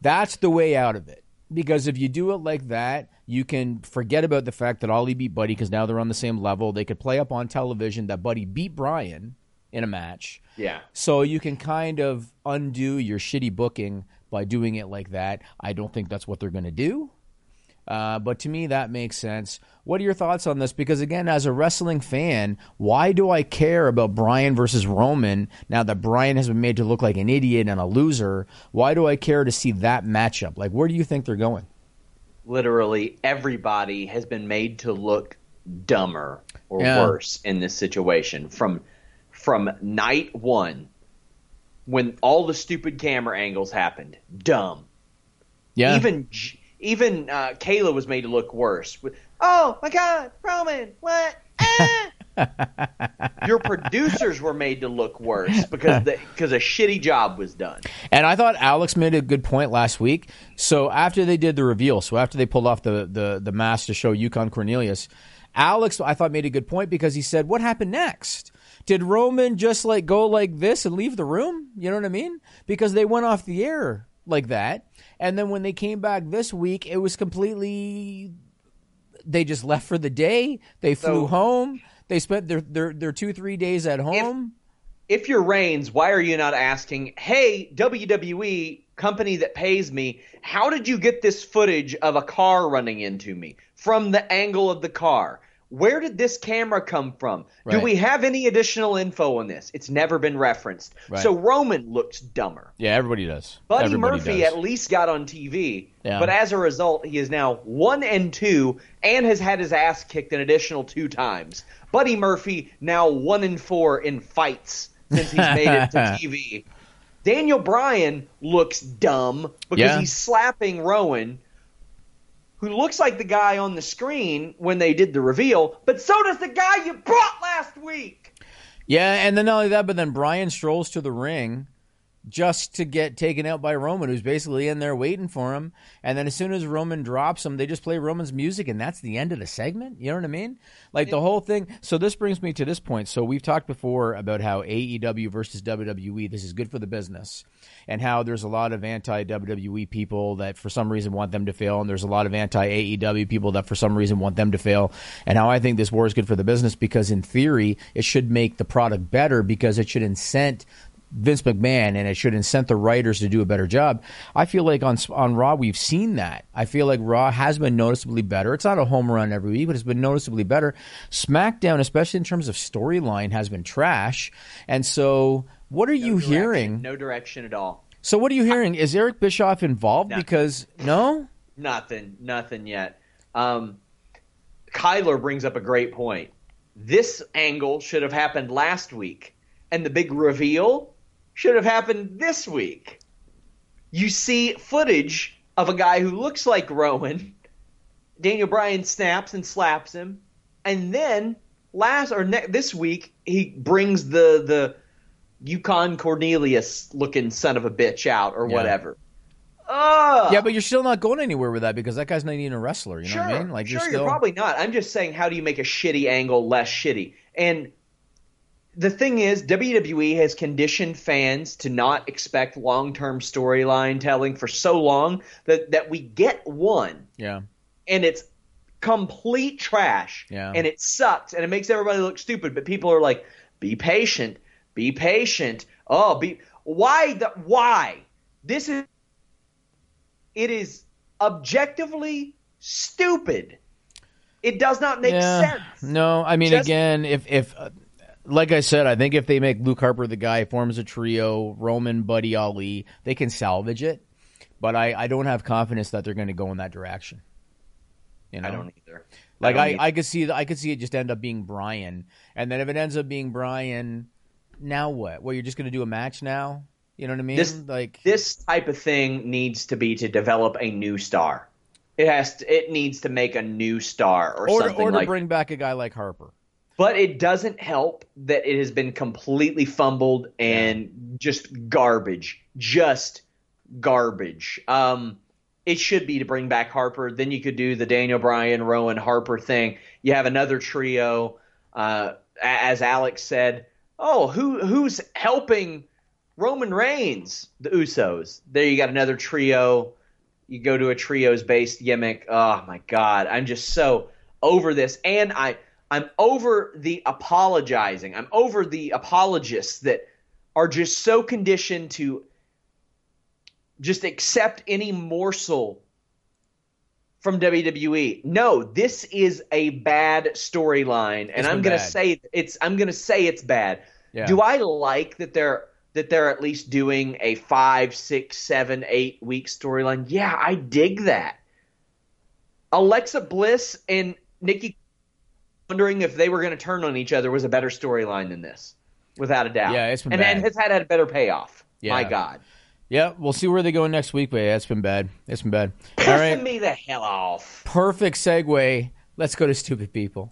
That's the way out of it. Because if you do it like that, you can forget about the fact that Ali beat Buddy because now they're on the same level. They could play up on television that Buddy beat Bryan in a match. Yeah. So you can kind of undo your shitty booking by doing it like that. I don't think that's what they're going to do. Uh, but to me, that makes sense. What are your thoughts on this? Because again, as a wrestling fan, why do I care about Bryan versus Roman now that Bryan has been made to look like an idiot and a loser? Why do I care to see that matchup? Like, where do you think they're going? Literally everybody has been made to look dumber or Yeah. worse in this situation from from night one when all the stupid camera angles happened. Dumb. Yeah. Even even uh, Kayla was made to look worse. With, oh my God, Roman, what? Ah!" Your producers were made to look worse because because a shitty job was done. And I thought Alex made a good point last week. So after they did the reveal, so after they pulled off the the, the mask to show Yukon Cornelius, Alex I thought made a good point because he said, "What happened next? Did Roman just like go like this and leave the room? You know what I mean? Because they went off the air like that, and then when they came back this week, it was completely. They just left for the day. They flew So- home. They spent their, their their two three days at home. if you're Reigns, why are you not asking, hey, WWE company that pays me, how did you get this footage of a car running into me from the angle of the car? Where did this camera come from? Do we have any additional info on this? It's never been referenced. Right. So Roman looks dumber. yeah, everybody does. Buddy Everybody Murphy does. at least got on TV, Yeah. but as a result, he is now one and two, and has had his ass kicked an additional two times. Buddy Murphy now one and four in fights since he's made it to TV. Daniel Bryan looks dumb because Yeah. he's slapping Rowan, who looks like the guy on the screen when they did the reveal, but so does the guy you brought last week. Yeah, and then not only that, but then Bryan strolls to the ring just to get taken out by Roman, who's basically in there waiting for him. And then as soon as Roman drops him, they just play Roman's music, and that's the end of the segment. You know what I mean? Like the whole thing. So this brings me to this point. So we've talked before about how AEW versus WWE, this is good for the business, and how there's a lot of anti WWE people that for some reason want them to fail, and there's a lot of anti AEW people that for some reason want them to fail. And how I think this war is good for the business because in theory, it should make the product better because it should incent Vince McMahon and it should incent the writers to do a better job. I feel like on on Raw we've seen that. I feel like Raw has been noticeably better. It's not a home run every week, but it's been noticeably better. SmackDown, especially in terms of storyline, has been trash. And so, what are you hearing? No direction at all. So, what are you hearing? Is Eric Bischoff involved? No. Because no, Nothing, nothing yet. Um, Kyler brings up a great point. This angle should have happened last week, and the big reveal should have happened this week. You see footage of a guy who looks like Rowan. Daniel Bryan snaps and slaps him, and then last or ne- this week he brings the the Yukon Cornelius looking son of a bitch out or Yeah. whatever. Ugh. yeah, but you're still not going anywhere with that because that guy's not even a wrestler. You know sure, what I mean? Like sure, you're you're, probably not. I'm just saying, how do you make a shitty angle less shitty? And the thing is, WWE has conditioned fans to not expect long-term storyline telling for so long that that we get one, yeah. and it's complete trash, Yeah. and it sucks, and it makes everybody look stupid. But people are like, "Be patient, be patient." Oh, be why the why? This is it is objectively stupid. It does not make sense. No, I mean, Just- again, if if uh, like I said, I think if they make Luke Harper the guy, forms a trio, Roman, Buddy, Ali, they can salvage it. But I, I don't have confidence that they're going to go in that direction. You know, I don't either. like don't I. I could see I could see it just end up being Bryan, and then if it ends up being Bryan, now what? Well, you're just going to do a match now. You know what I mean? This like this type of thing needs to be to develop a new star. It has to, it needs to make a new star or, or something or to like. bring back a guy like Harper. But it doesn't help that it has been completely fumbled and just garbage, just garbage. Um, it should be to bring back Harper. Then you could do the Daniel Bryan, Rowan, Harper thing. You have another trio. Uh, as Alex said, oh, who who's helping Roman Reigns? The Usos. There you got another trio. You go to a trios based gimmick. Oh my god, I'm just so over this, and I I'm over the apologizing. I'm over the apologists that are just so conditioned to just accept any morsel from WWE. No, this is a bad storyline, and I'm gonna bad. say it's I'm gonna say it's bad. Yeah. Do I like that they're that they're at least doing a five, six, seven, eight week storyline? Yeah, I dig that. Alexa Bliss and Nikki wondering if they were going to turn on each other was a better storyline than this, without a doubt. Yeah, it's been and, and bad. has had a better payoff. Yeah. My God, Yeah, we'll see where they go next week. But yeah, it's been bad. It's been bad. Pissing right, me the hell off. perfect segue. Let's go to stupid people.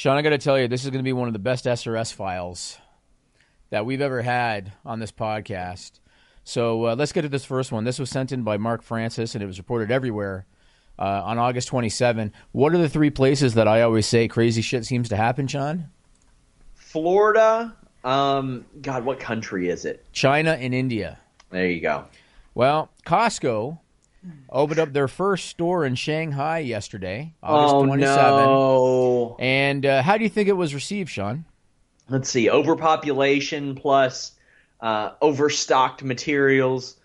Sean, I got to tell you, this is going to be one of the best SRS files that we've ever had on this podcast. So uh, let's get to this first one. This was sent in by Mark Francis, and it was reported everywhere uh, on August 27. What are the three places that I always say crazy shit seems to happen, Sean? Florida. Um, God, what country is it? China and India. There you go. Well, Costco opened up their first store in Shanghai yesterday, August oh 27. no! And uh, how do you think it was received, Sean? let's see, overpopulation plus uh, overstocked materials.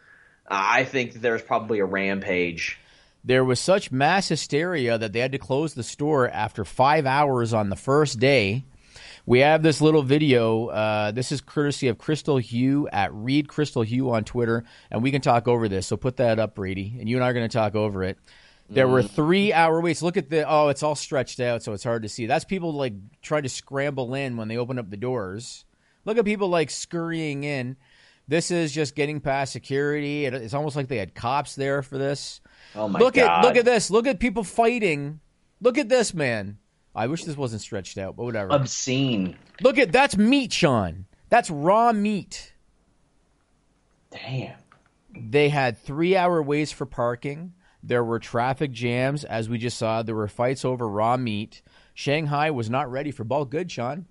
Uh, I think there's probably a rampage. There was such mass hysteria that they had to close the store after five hours on the first day. We have this little video. Uh, this is courtesy of Crystal Hugh at Read Crystal Hugh on Twitter, and we can talk over this. So put that up, Brady, and you and I are going to talk over it. There were three hour waits. Look at the oh, it's all stretched out, so it's hard to see. That's people like trying to scramble in when they open up the doors. Look at people like scurrying in. This is just getting past security. It's almost like they had cops there for this. Oh my look god! at look at this. Look at people fighting. Look at this, man. I wish this wasn't stretched out, but whatever. obscene. Look at that's meat, Sean. That's raw meat. Damn. They had three hour waits for parking. There were traffic jams, as we just saw. There were fights over raw meat. Shanghai was not ready for bulk goods, Sean.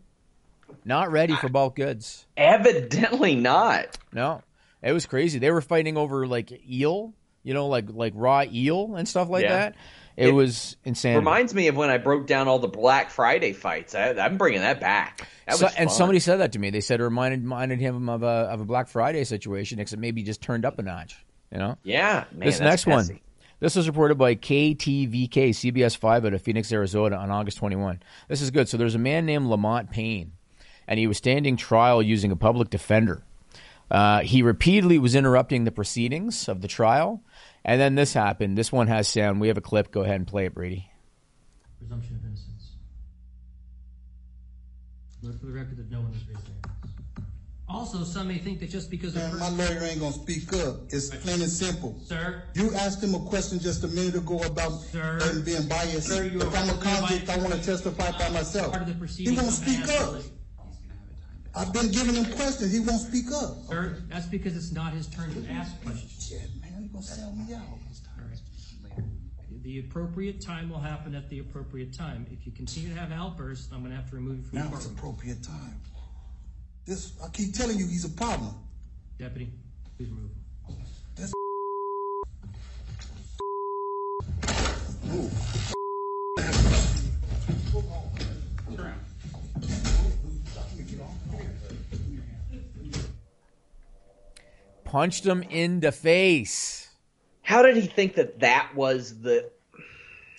Not ready for bulk goods. Evidently not. No, it was crazy. They were fighting over like eel, you know, like like raw eel and stuff like Yeah. that. It, It was insane. Reminds me of when I broke down all the Black Friday fights. I, I'm bringing that back. That So- was and somebody said that to me. They said it reminded reminded him of a of a Black Friday situation, except maybe just turned up a notch. You know. yeah, man, this next one. This was reported by KTVK CBS Five out of Phoenix, Arizona, on August 21. This is good. So there's a man named Lamont Payne, and he was standing trial using a public defender. Uh, he repeatedly was interrupting the proceedings of the trial, and then this happened. This one has sound. We have a clip. Go ahead and play it, Brady. presumption of innocence. Note for the record that no one has raised. Also, some may think that just because a Man, my person... lawyer ain't gonna speak up. It's plain and simple. Sir, You asked him a question just a minute ago about Sir. him being biased. Sir, you if are I'm a convict, I want to testify by myself. part of the He won't speak up. I've been giving him questions. He won't speak up. you- Sir, that's because it's not his turn to ask questions. Shit, man, he gonna sell me out. All right. The appropriate time will happen at the appropriate time. If you continue to have outbursts, I'm going to have to remove you from the Now it's courtroom. appropriate time. This, I keep telling you, he's a problem. Deputy, please remove him. This Punched him in the face. How did he think that that was the?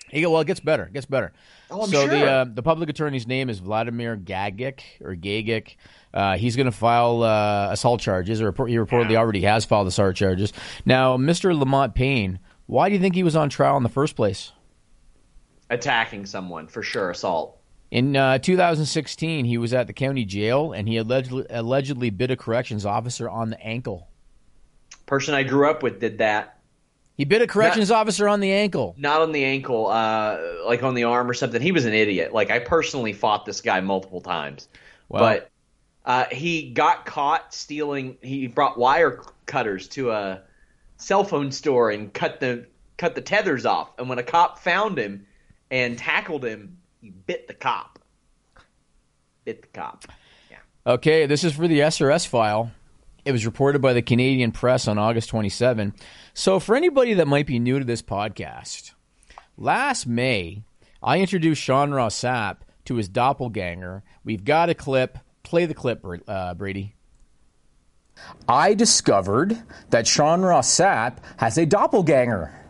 He, well, it gets better. It gets better. Oh, I'm so the uh, the public attorney's name is Vladimir Gagic or Gagic. Uh, he's going to file uh, assault charges, or he reportedly already has filed assault charges. Now, Mr. Lamont Payne, why do you think he was on trial in the first place? attacking someone for sure, assault. In uh, 2016, he was at the county jail and he allegedly, allegedly bit a corrections officer on the ankle. Person I grew up with did that. He bit a corrections officer on the ankle. Not on the ankle, uh, like on the arm or something. He was an idiot. Like I personally fought this guy multiple times, Wow. but uh, he got caught stealing. He brought wire cutters to a cell phone store and cut the cut the tethers off. And when a cop found him and tackled him, he bit the cop. Bit the cop. Yeah. Okay, this is for the SRS file. It was reported by the Canadian Press on August 27. So, for anybody that might be new to this podcast, last May, I introduced Sean Ross Sapp to his doppelganger. We've got a clip. Play the clip, uh, Brady. I discovered that Sean Ross Sapp has a doppelganger.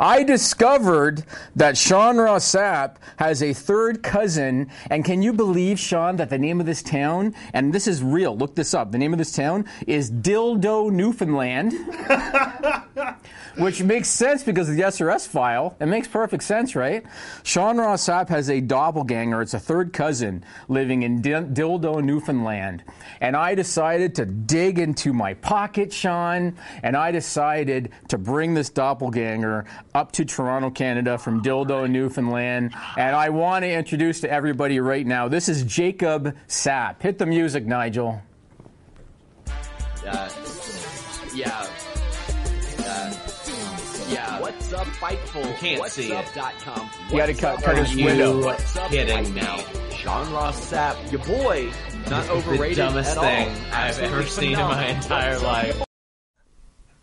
I discovered that Sean Ross Sapp has a third cousin, and can you believe, Sean, that the name of this town, and this is real, look this up, the name of this town is Dildo, Newfoundland, which makes sense because of the SRS file. It makes perfect sense, right? Sean Ross Sapp has a doppelganger, it's a third cousin, living in Dil- Dildo, Newfoundland. And I decided to dig into my pocket, Sean, and I decided to bring this doppelganger up to Toronto, Canada from Dildo, Newfoundland. And I want to introduce to everybody right now this is Jacob Sapp. Hit the music, Nigel. Uh, yeah. Yeah. What's up, Fightful? can't What's see up it. Dot com. You gotta cut- up, cut his window. What's up, Kidding Fightful? now. Sean Ross Sapp, your boy, not the overrated dumbest at thing all. I've ever Absolutely seen in my entire What's life.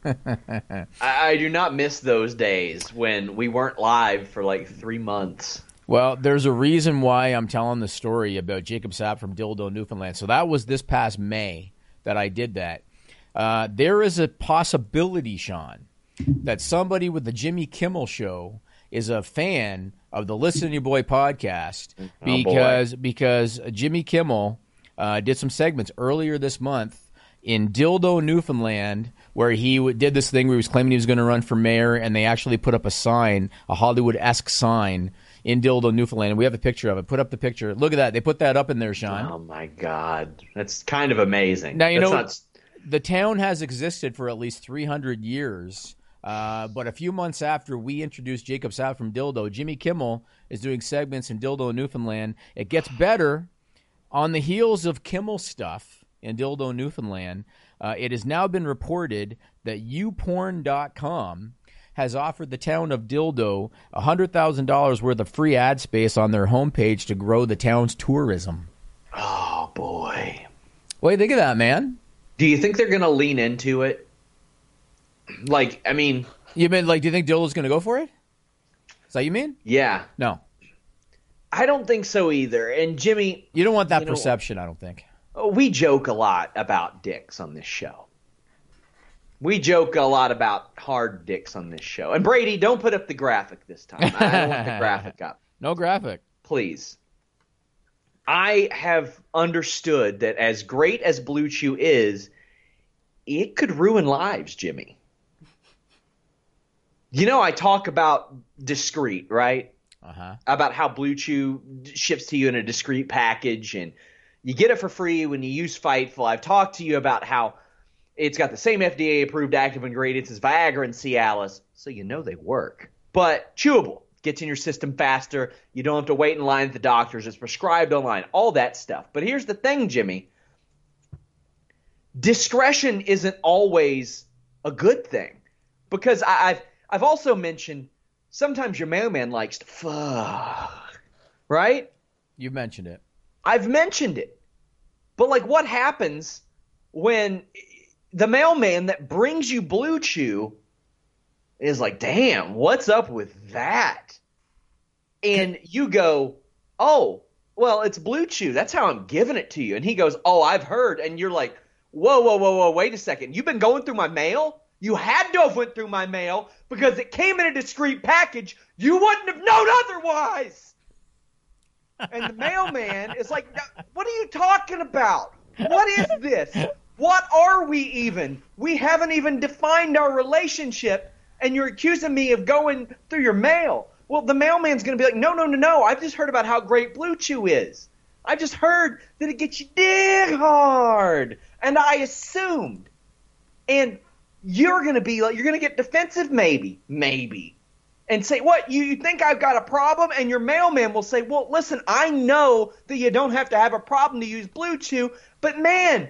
I, I do not miss those days when we weren't live for like three months. Well, there's a reason why I'm telling the story about Jacob Sapp from Dildo, Newfoundland. So that was this past May that I did that. Uh, there is a possibility, Sean, that somebody with the Jimmy Kimmel show is a fan of the Listen to Your Boy podcast Oh, because because Jimmy Kimmel uh, did some segments earlier this month in Dildo, Newfoundland, where he w- did this thing where he was claiming he was going to run for mayor, and they actually put up a sign, a Hollywood esque sign in Dildo, Newfoundland. And we have a picture of it. Put up the picture. Look at that. They put that up in there, Sean. Oh my God, that's kind of amazing. Now you That's know not- the town has existed for at least 300 years. Uh, but a few months after we introduced Jacob Sapp from Dildo, Jimmy Kimmel is doing segments in Dildo, Newfoundland. It gets better on the heels of Kimmel stuff in Dildo, Newfoundland. Uh, it has now been reported that YouPorn.com has offered the town of Dildo $100,000 worth of free ad space on their homepage to grow the town's tourism. oh boy. What do you think of that, man? Do you think they're going to lean into it? Like, I mean, You mean like? Do you think Dildo's going to go for it? Is that you mean? yeah, No, I don't think so either. And Jimmy, you don't want that You know- perception. I don't think. Oh, we joke a lot about dicks on this show. We joke a lot about hard dicks on this show. And Brady, don't put up the graphic this time. I don't want the graphic up. No graphic. please. I have understood that as great as BlueChew is, it could ruin lives, Jimmy. You know, I talk about discreet, right? Uh huh. About how BlueChew ships to you in a discreet package and you get it for free when you use Fightful. I've talked to you about how it's got the same FDA approved active ingredients as Viagra and Cialis, so you know they work. But chewable gets in your system faster. You don't have to wait in line at the doctors. It's prescribed online. All that stuff. But here's the thing, Jimmy. Discretion isn't always a good thing because I, I've I've also mentioned sometimes your mailman likes to fuck, right? You've mentioned it. I've mentioned it. But like what happens when the mailman that brings you BlueChew is like, "Damn, what's up with that?" And you go, "Oh, well, it's BlueChew. That's how I'm giving it to you." And he goes, "Oh, I've heard." And you're like, "Whoa, whoa, whoa, whoa, wait a second. You've been going through my mail? You had to have went through my mail because it came in a discreet package. You wouldn't have known otherwise." And the mailman is like, What are you talking about? What is this? What are we even? We haven't even defined our relationship, and you're accusing me of going through your mail. Well, the mailman's going to be like, No, no, no, no. I've just heard about how great BlueChew is. I just heard that it gets you dig hard. And I assumed. And you're going to be like, You're going to get defensive, maybe. Maybe and say, What? You, you think I've got a problem? And your mailman will say, Well, listen, I know that you don't have to have a problem to use BlueChew, but man,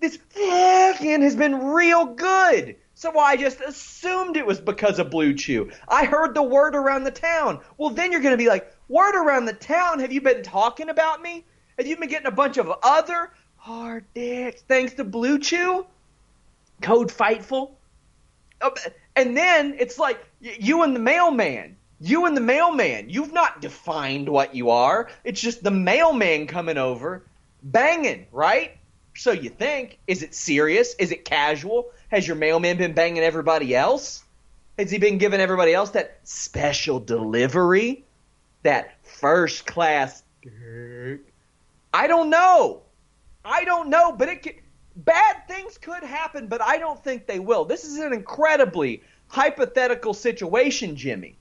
this fucking has been real good. So I just assumed it was because of BlueChew. I heard the word around the town. Well, then you're going to be like, Word around the town? Have you been talking about me? Have you been getting a bunch of other hard dicks thanks to BlueChew? Code Fightful? Uh, And then it's like you and the mailman. You and the mailman. You've not defined what you are. It's just the mailman coming over, banging, right? So you think. Is it serious? Is it casual? Has your mailman been banging everybody else? Has he been giving everybody else that special delivery? That first class. I don't know. I don't know, but it could, bad things could happen, but I don't think they will. This is an incredibly hypothetical situation, Jimmy.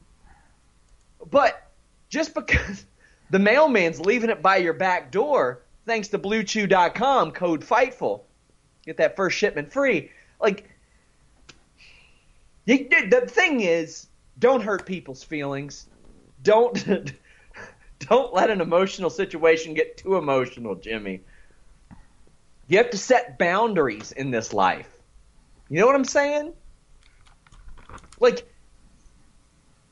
But just because the mailman's leaving it by your back door, thanks to BlueChew.com, code FIGHTFUL, get that first shipment free. Like, you, the thing is, don't hurt people's feelings. Don't don't let an emotional situation get too emotional, Jimmy. You have to set boundaries in this life. You know what I'm saying? Like,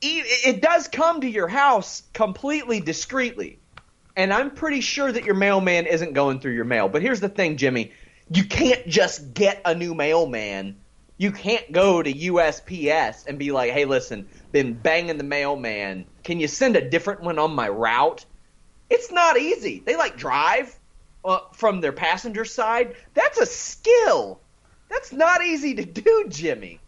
it does come to your house completely discreetly. And I'm pretty sure that your mailman isn't going through your mail. But here's the thing, Jimmy. You can't just get a new mailman You can't go to USPS and be like, "Hey, listen, been banging the mailman. Can you send a different one on my route?" It's not easy. They like drive uh, from their passenger side. That's a skill. That's not easy to do, Jimmy.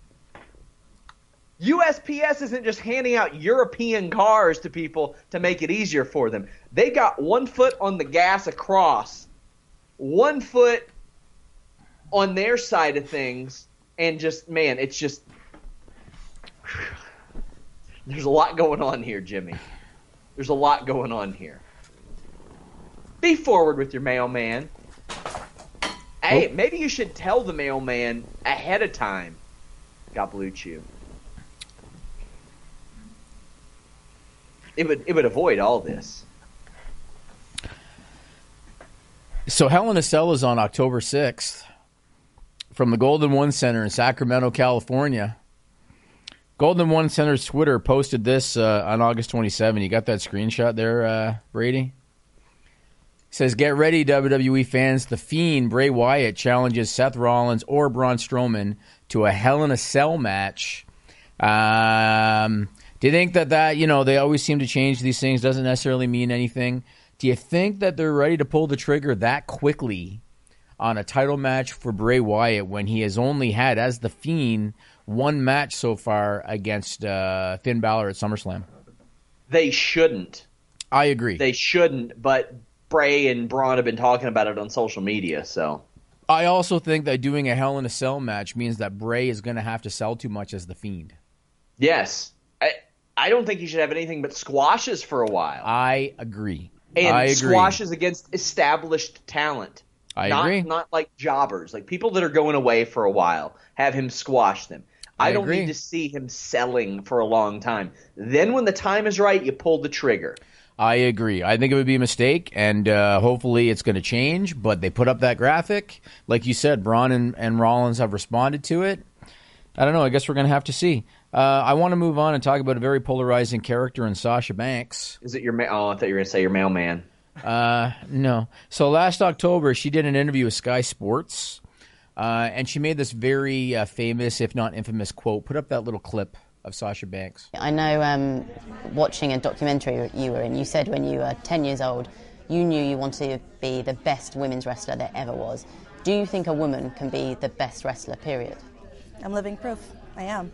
USPS isn't just handing out European cars to people to make it easier for them. They got one foot on the gas across, one foot on their side of things, and just, man, it's just. There's a lot going on here, Jimmy. There's a lot going on here. Be forward with your mailman. Hey, maybe you should tell the mailman ahead of time. Got BlueChew. It would it would avoid all this. So Hell in a Cell is on October 6th from the Golden One Center in Sacramento, California. Golden One Center's Twitter posted this uh, on August 27. You got that screenshot there, uh, Brady? Says, "Get ready, WWE fans! The Fiend Bray Wyatt challenges Seth Rollins or Braun Strowman to a Hell in a Cell match." Um, do you think that that you know they always seem to change these things doesn't necessarily mean anything? Do you think that they're ready to pull the trigger that quickly on a title match for Bray Wyatt when he has only had as the Fiend one match so far against uh, Finn Balor at SummerSlam? They shouldn't. I agree. They shouldn't, but Bray and Braun have been talking about it on social media, so I also think that doing a Hell in a Cell match means that Bray is going to have to sell too much as the Fiend. yes. I I don't think he should have anything but squashes for a while. I agree. and I agree. squashes against established talent. I not, agree. Not like jobbers, like people that are going away for a while. Have him squash them. I, I don't agree. need to see him selling for a long time. Then, when the time is right, you pull the trigger. I agree. I think it would be a mistake, and uh, hopefully it's going to change. But they put up that graphic, like you said. Braun and, and Rollins have responded to it. I don't know. I guess we're going to have to see. Uh, I want to move on and talk about a very polarizing character in Sasha Banks. Is it your? Ma- oh, I thought you were going to say your mailman. Uh, no. So last October, she did an interview with Sky Sports, uh, and she made this very uh, famous, if not infamous, quote. Put up that little clip of Sasha Banks. I know um, watching a documentary you were in, you said when you were 10 years old, you knew you wanted to be the best women's wrestler there ever was. Do you think a woman can be the best wrestler, period? I'm living proof. I am.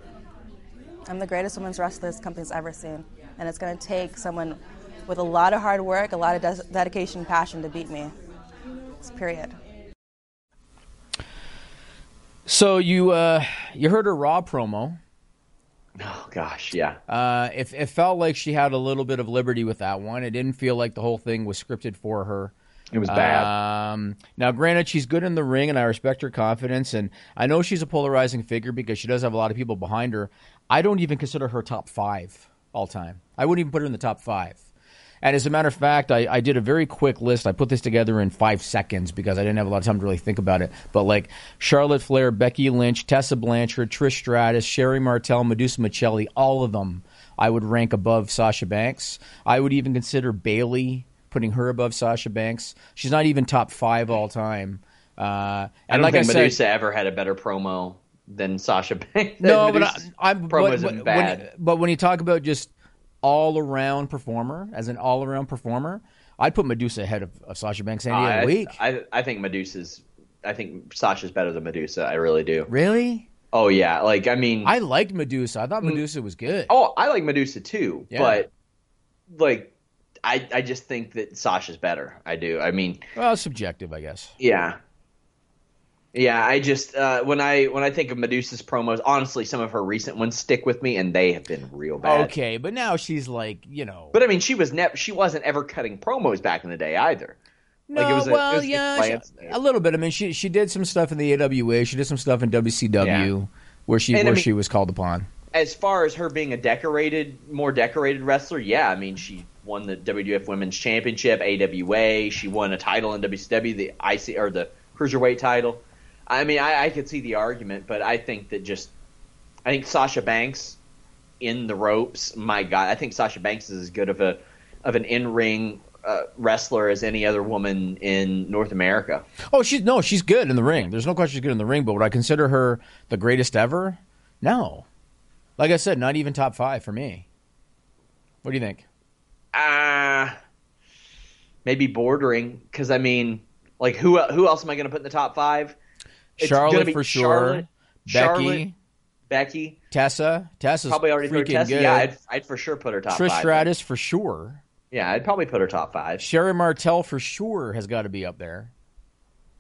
I'm the greatest women's wrestler this company's ever seen. And it's going to take someone with a lot of hard work, a lot of des- dedication, passion to beat me. It's period. So you uh, you heard her Raw promo. Oh gosh, yeah. Uh, it, it felt like she had a little bit of liberty with that one. It didn't feel like the whole thing was scripted for her. It was bad. Um, now, granted, she's good in the ring, and I respect her confidence. And I know she's a polarizing figure because she does have a lot of people behind her. I don't even consider her top five all time. I wouldn't even put her in the top five. And as a matter of fact, I, I did a very quick list. I put this together in five seconds because I didn't have a lot of time to really think about it. But like Charlotte Flair, Becky Lynch, Tessa Blanchard, Trish Stratus, Sherri Martel, Medusa Miceli, all of them I would rank above Sasha Banks. I would even consider Bayley, putting her above Sasha Banks. She's not even top five all time. Uh, I don't like think I said, Medusa ever had a better promo than Sasha Banks. no, but I, I'm promo but, but- bad. When, but when you talk about just all around performer, as an all around performer, I'd put Medusa ahead of, of Sasha Banks any I, week. I, I think Medusa's. I think Sasha's better than Medusa. I really do. Really? Oh yeah. Like I mean, I liked Medusa. I thought mm. Medusa was good. oh, I like Medusa too. Yeah. But like, I I just think that Sasha's better. I do. I mean, Well, subjective, I guess. yeah. Yeah, I just uh, when I when I think of Medusa's promos, honestly, some of her recent ones stick with me, and they have been real bad. Okay, but now she's like, you know. But I mean, she was never she wasn't ever cutting promos back in the day either. No, like it was a, well, it was yeah, she- a little bit. I mean, she she did some stuff in the AWA. She did some stuff in WCW Yeah. where she And I where mean- she was called upon. as far as her being a decorated, more decorated wrestler, yeah, I mean she won the WWF Women's Championship, AWA. She won a title in WCW, the IC or the cruiserweight title. I mean, I, I could see the argument, but I think that just, I think Sasha Banks in the ropes. My God, I think Sasha Banks is as good of a of an in ring uh, wrestler as any other woman in North America. Oh, she's no, she's good in the ring. There's no question she's good in the ring. But would I consider her the greatest ever? No. Like I said, not even top five for me. What do you think? Ah, maybe bordering. Because I mean, like who who else am I going to put in the top five? Charlotte for sure. Charlotte, Becky. Charlotte, Becky. Tessa. Tessa's Probably already freaking Tessa. good. Yeah, I'd, I'd for sure put her top Trish five. Stratus for sure. Yeah, I'd probably put her top five. Sherri Martel for sure has got to be up there.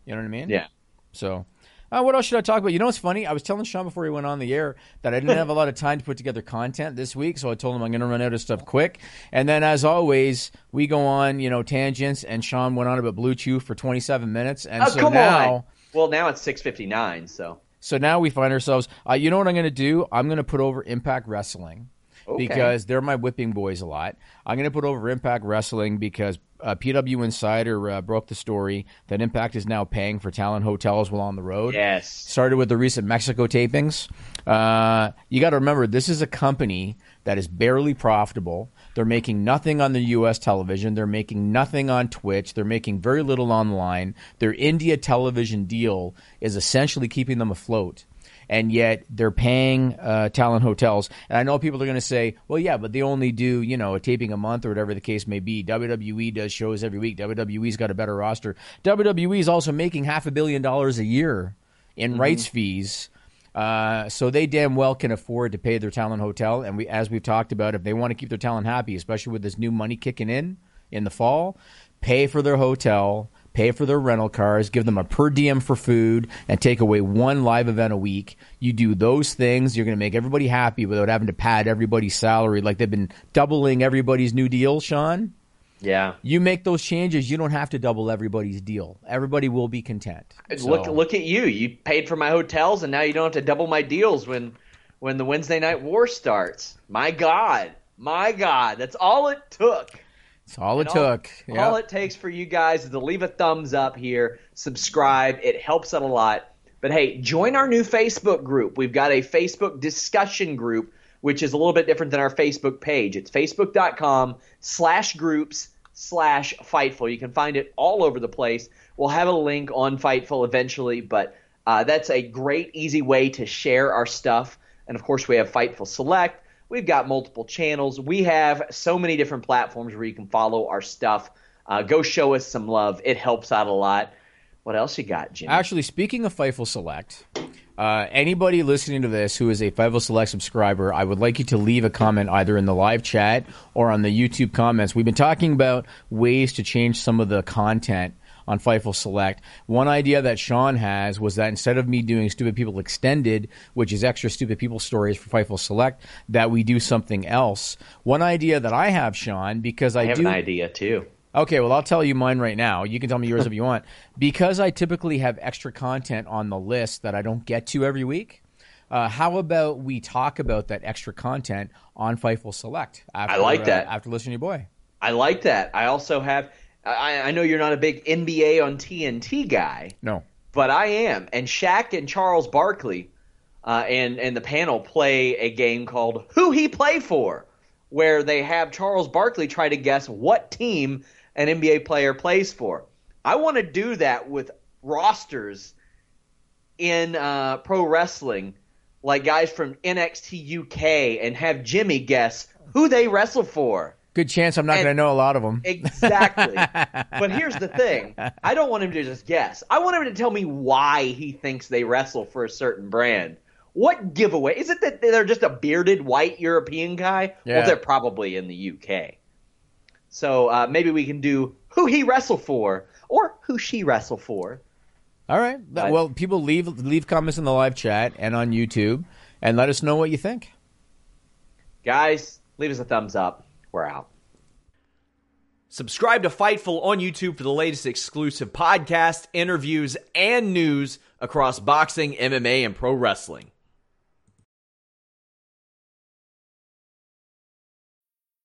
You know what I mean? Yeah. So, uh, what else should I talk about? You know what's funny? I was telling Sean before he went on the air that I didn't have a lot of time to put together content this week, so I told him I'm going to run out of stuff quick. And then, as always, we go on, you know, tangents, and Sean went on about Blue Chew for 27 minutes, and oh, so now. on. Well, now it's six fifty nine. So So now we find ourselves. Uh, you know what I'm going to do? I'm going to put over Impact Wrestling Okay. because they're my whipping boys a lot. I'm going to put over Impact Wrestling because uh, PW Insider uh, broke the story that Impact is now paying for talent hotels while on the road. Yes. Started with the recent Mexico tapings. Uh, you got to remember, this is a company that is barely profitable. They're making nothing on the U.S. television. They're making nothing on Twitch. They're making very little online. Their India television deal is essentially keeping them afloat. And yet they're paying uh, talent hotels. And I know people are going to say, well, yeah, but they only do, you know, a taping a month or whatever the case may be. WWE does shows every week. WWE's got a better roster. WWE is also making half a billion dollars a year in rights fees. Uh, so they damn well can afford to pay their talent hotel. And we, as we've talked about, if they want to keep their talent happy, especially with this new money kicking in in the fall, pay for their hotel, pay for their rental cars, give them a per diem for food, and take away one live event a week. You do those things, you're going to make everybody happy without having to pad everybody's salary like they've been doubling everybody's new deal, Sean. yeah, You make those changes, you don't have to double everybody's deal. Everybody will be content. look look at you. You paid for my hotels, and now you don't have to double my deals when when the Wednesday night war starts. My God, my God, that's all it took. It's all it all- took. Yeah. All it takes for you guys is to leave a thumbs up here, subscribe. It helps out a lot. But hey, join our new Facebook group. We've got a Facebook discussion group, which is a little bit different than our Facebook page. It's facebook.com slash groups slash Fightful. You can find it all over the place. We'll have a link on Fightful eventually, but uh, that's a great, easy way to share our stuff. And of course, we have Fightful Select. We've got multiple channels. We have so many different platforms where you can follow our stuff. Uh, go show us some love. It helps out a lot. What else you got, Jimmy? Actually, speaking of Fightful Select, uh, anybody listening to this who is a Fightful Select subscriber, I would like you to leave a comment either in the live chat or on the YouTube comments. We've been talking about ways to change some of the content on Fightful Select. One idea that Sean has was that instead of me doing Stupid People Extended, which is extra Stupid People stories for Fightful Select, that we do something else. One idea that I have, Sean, because I, I have do an idea too. Okay, well, I'll tell you mine right now. You can tell me yours if you want. Because I typically have extra content on the list that I don't get to every week, uh, how about we talk about that extra content on Fightful Select? After, I like that. Uh, after listening to your boy. I like that. I also have. I, I know you're not a big NBA on TNT guy, No. but I am. And Shaq and Charles Barkley uh, and and the panel play a game called Who He Play For, where they have Charles Barkley try to guess what team an NBA player plays for. I want to do that with rosters in uh, pro wrestling, like guys from NXT UK, and have Jimmy guess who they wrestle for. Good chance I'm not going to know a lot of them. Exactly. but here's the thing I don't want him to just guess. I want him to tell me why he thinks they wrestle for a certain brand. What giveaway? Is it that they're just a bearded white European guy? Yeah. Well, they're probably in the UK. So uh, maybe we can do who he wrestle for or who she wrestle for. All right. That- well, people leave leave comments in the live chat and on YouTube, and let us know what you think. Guys, leave us a thumbs up. We're out. Subscribe to Fightful on YouTube for the latest exclusive podcasts, interviews, and news across boxing, MMA, and pro wrestling.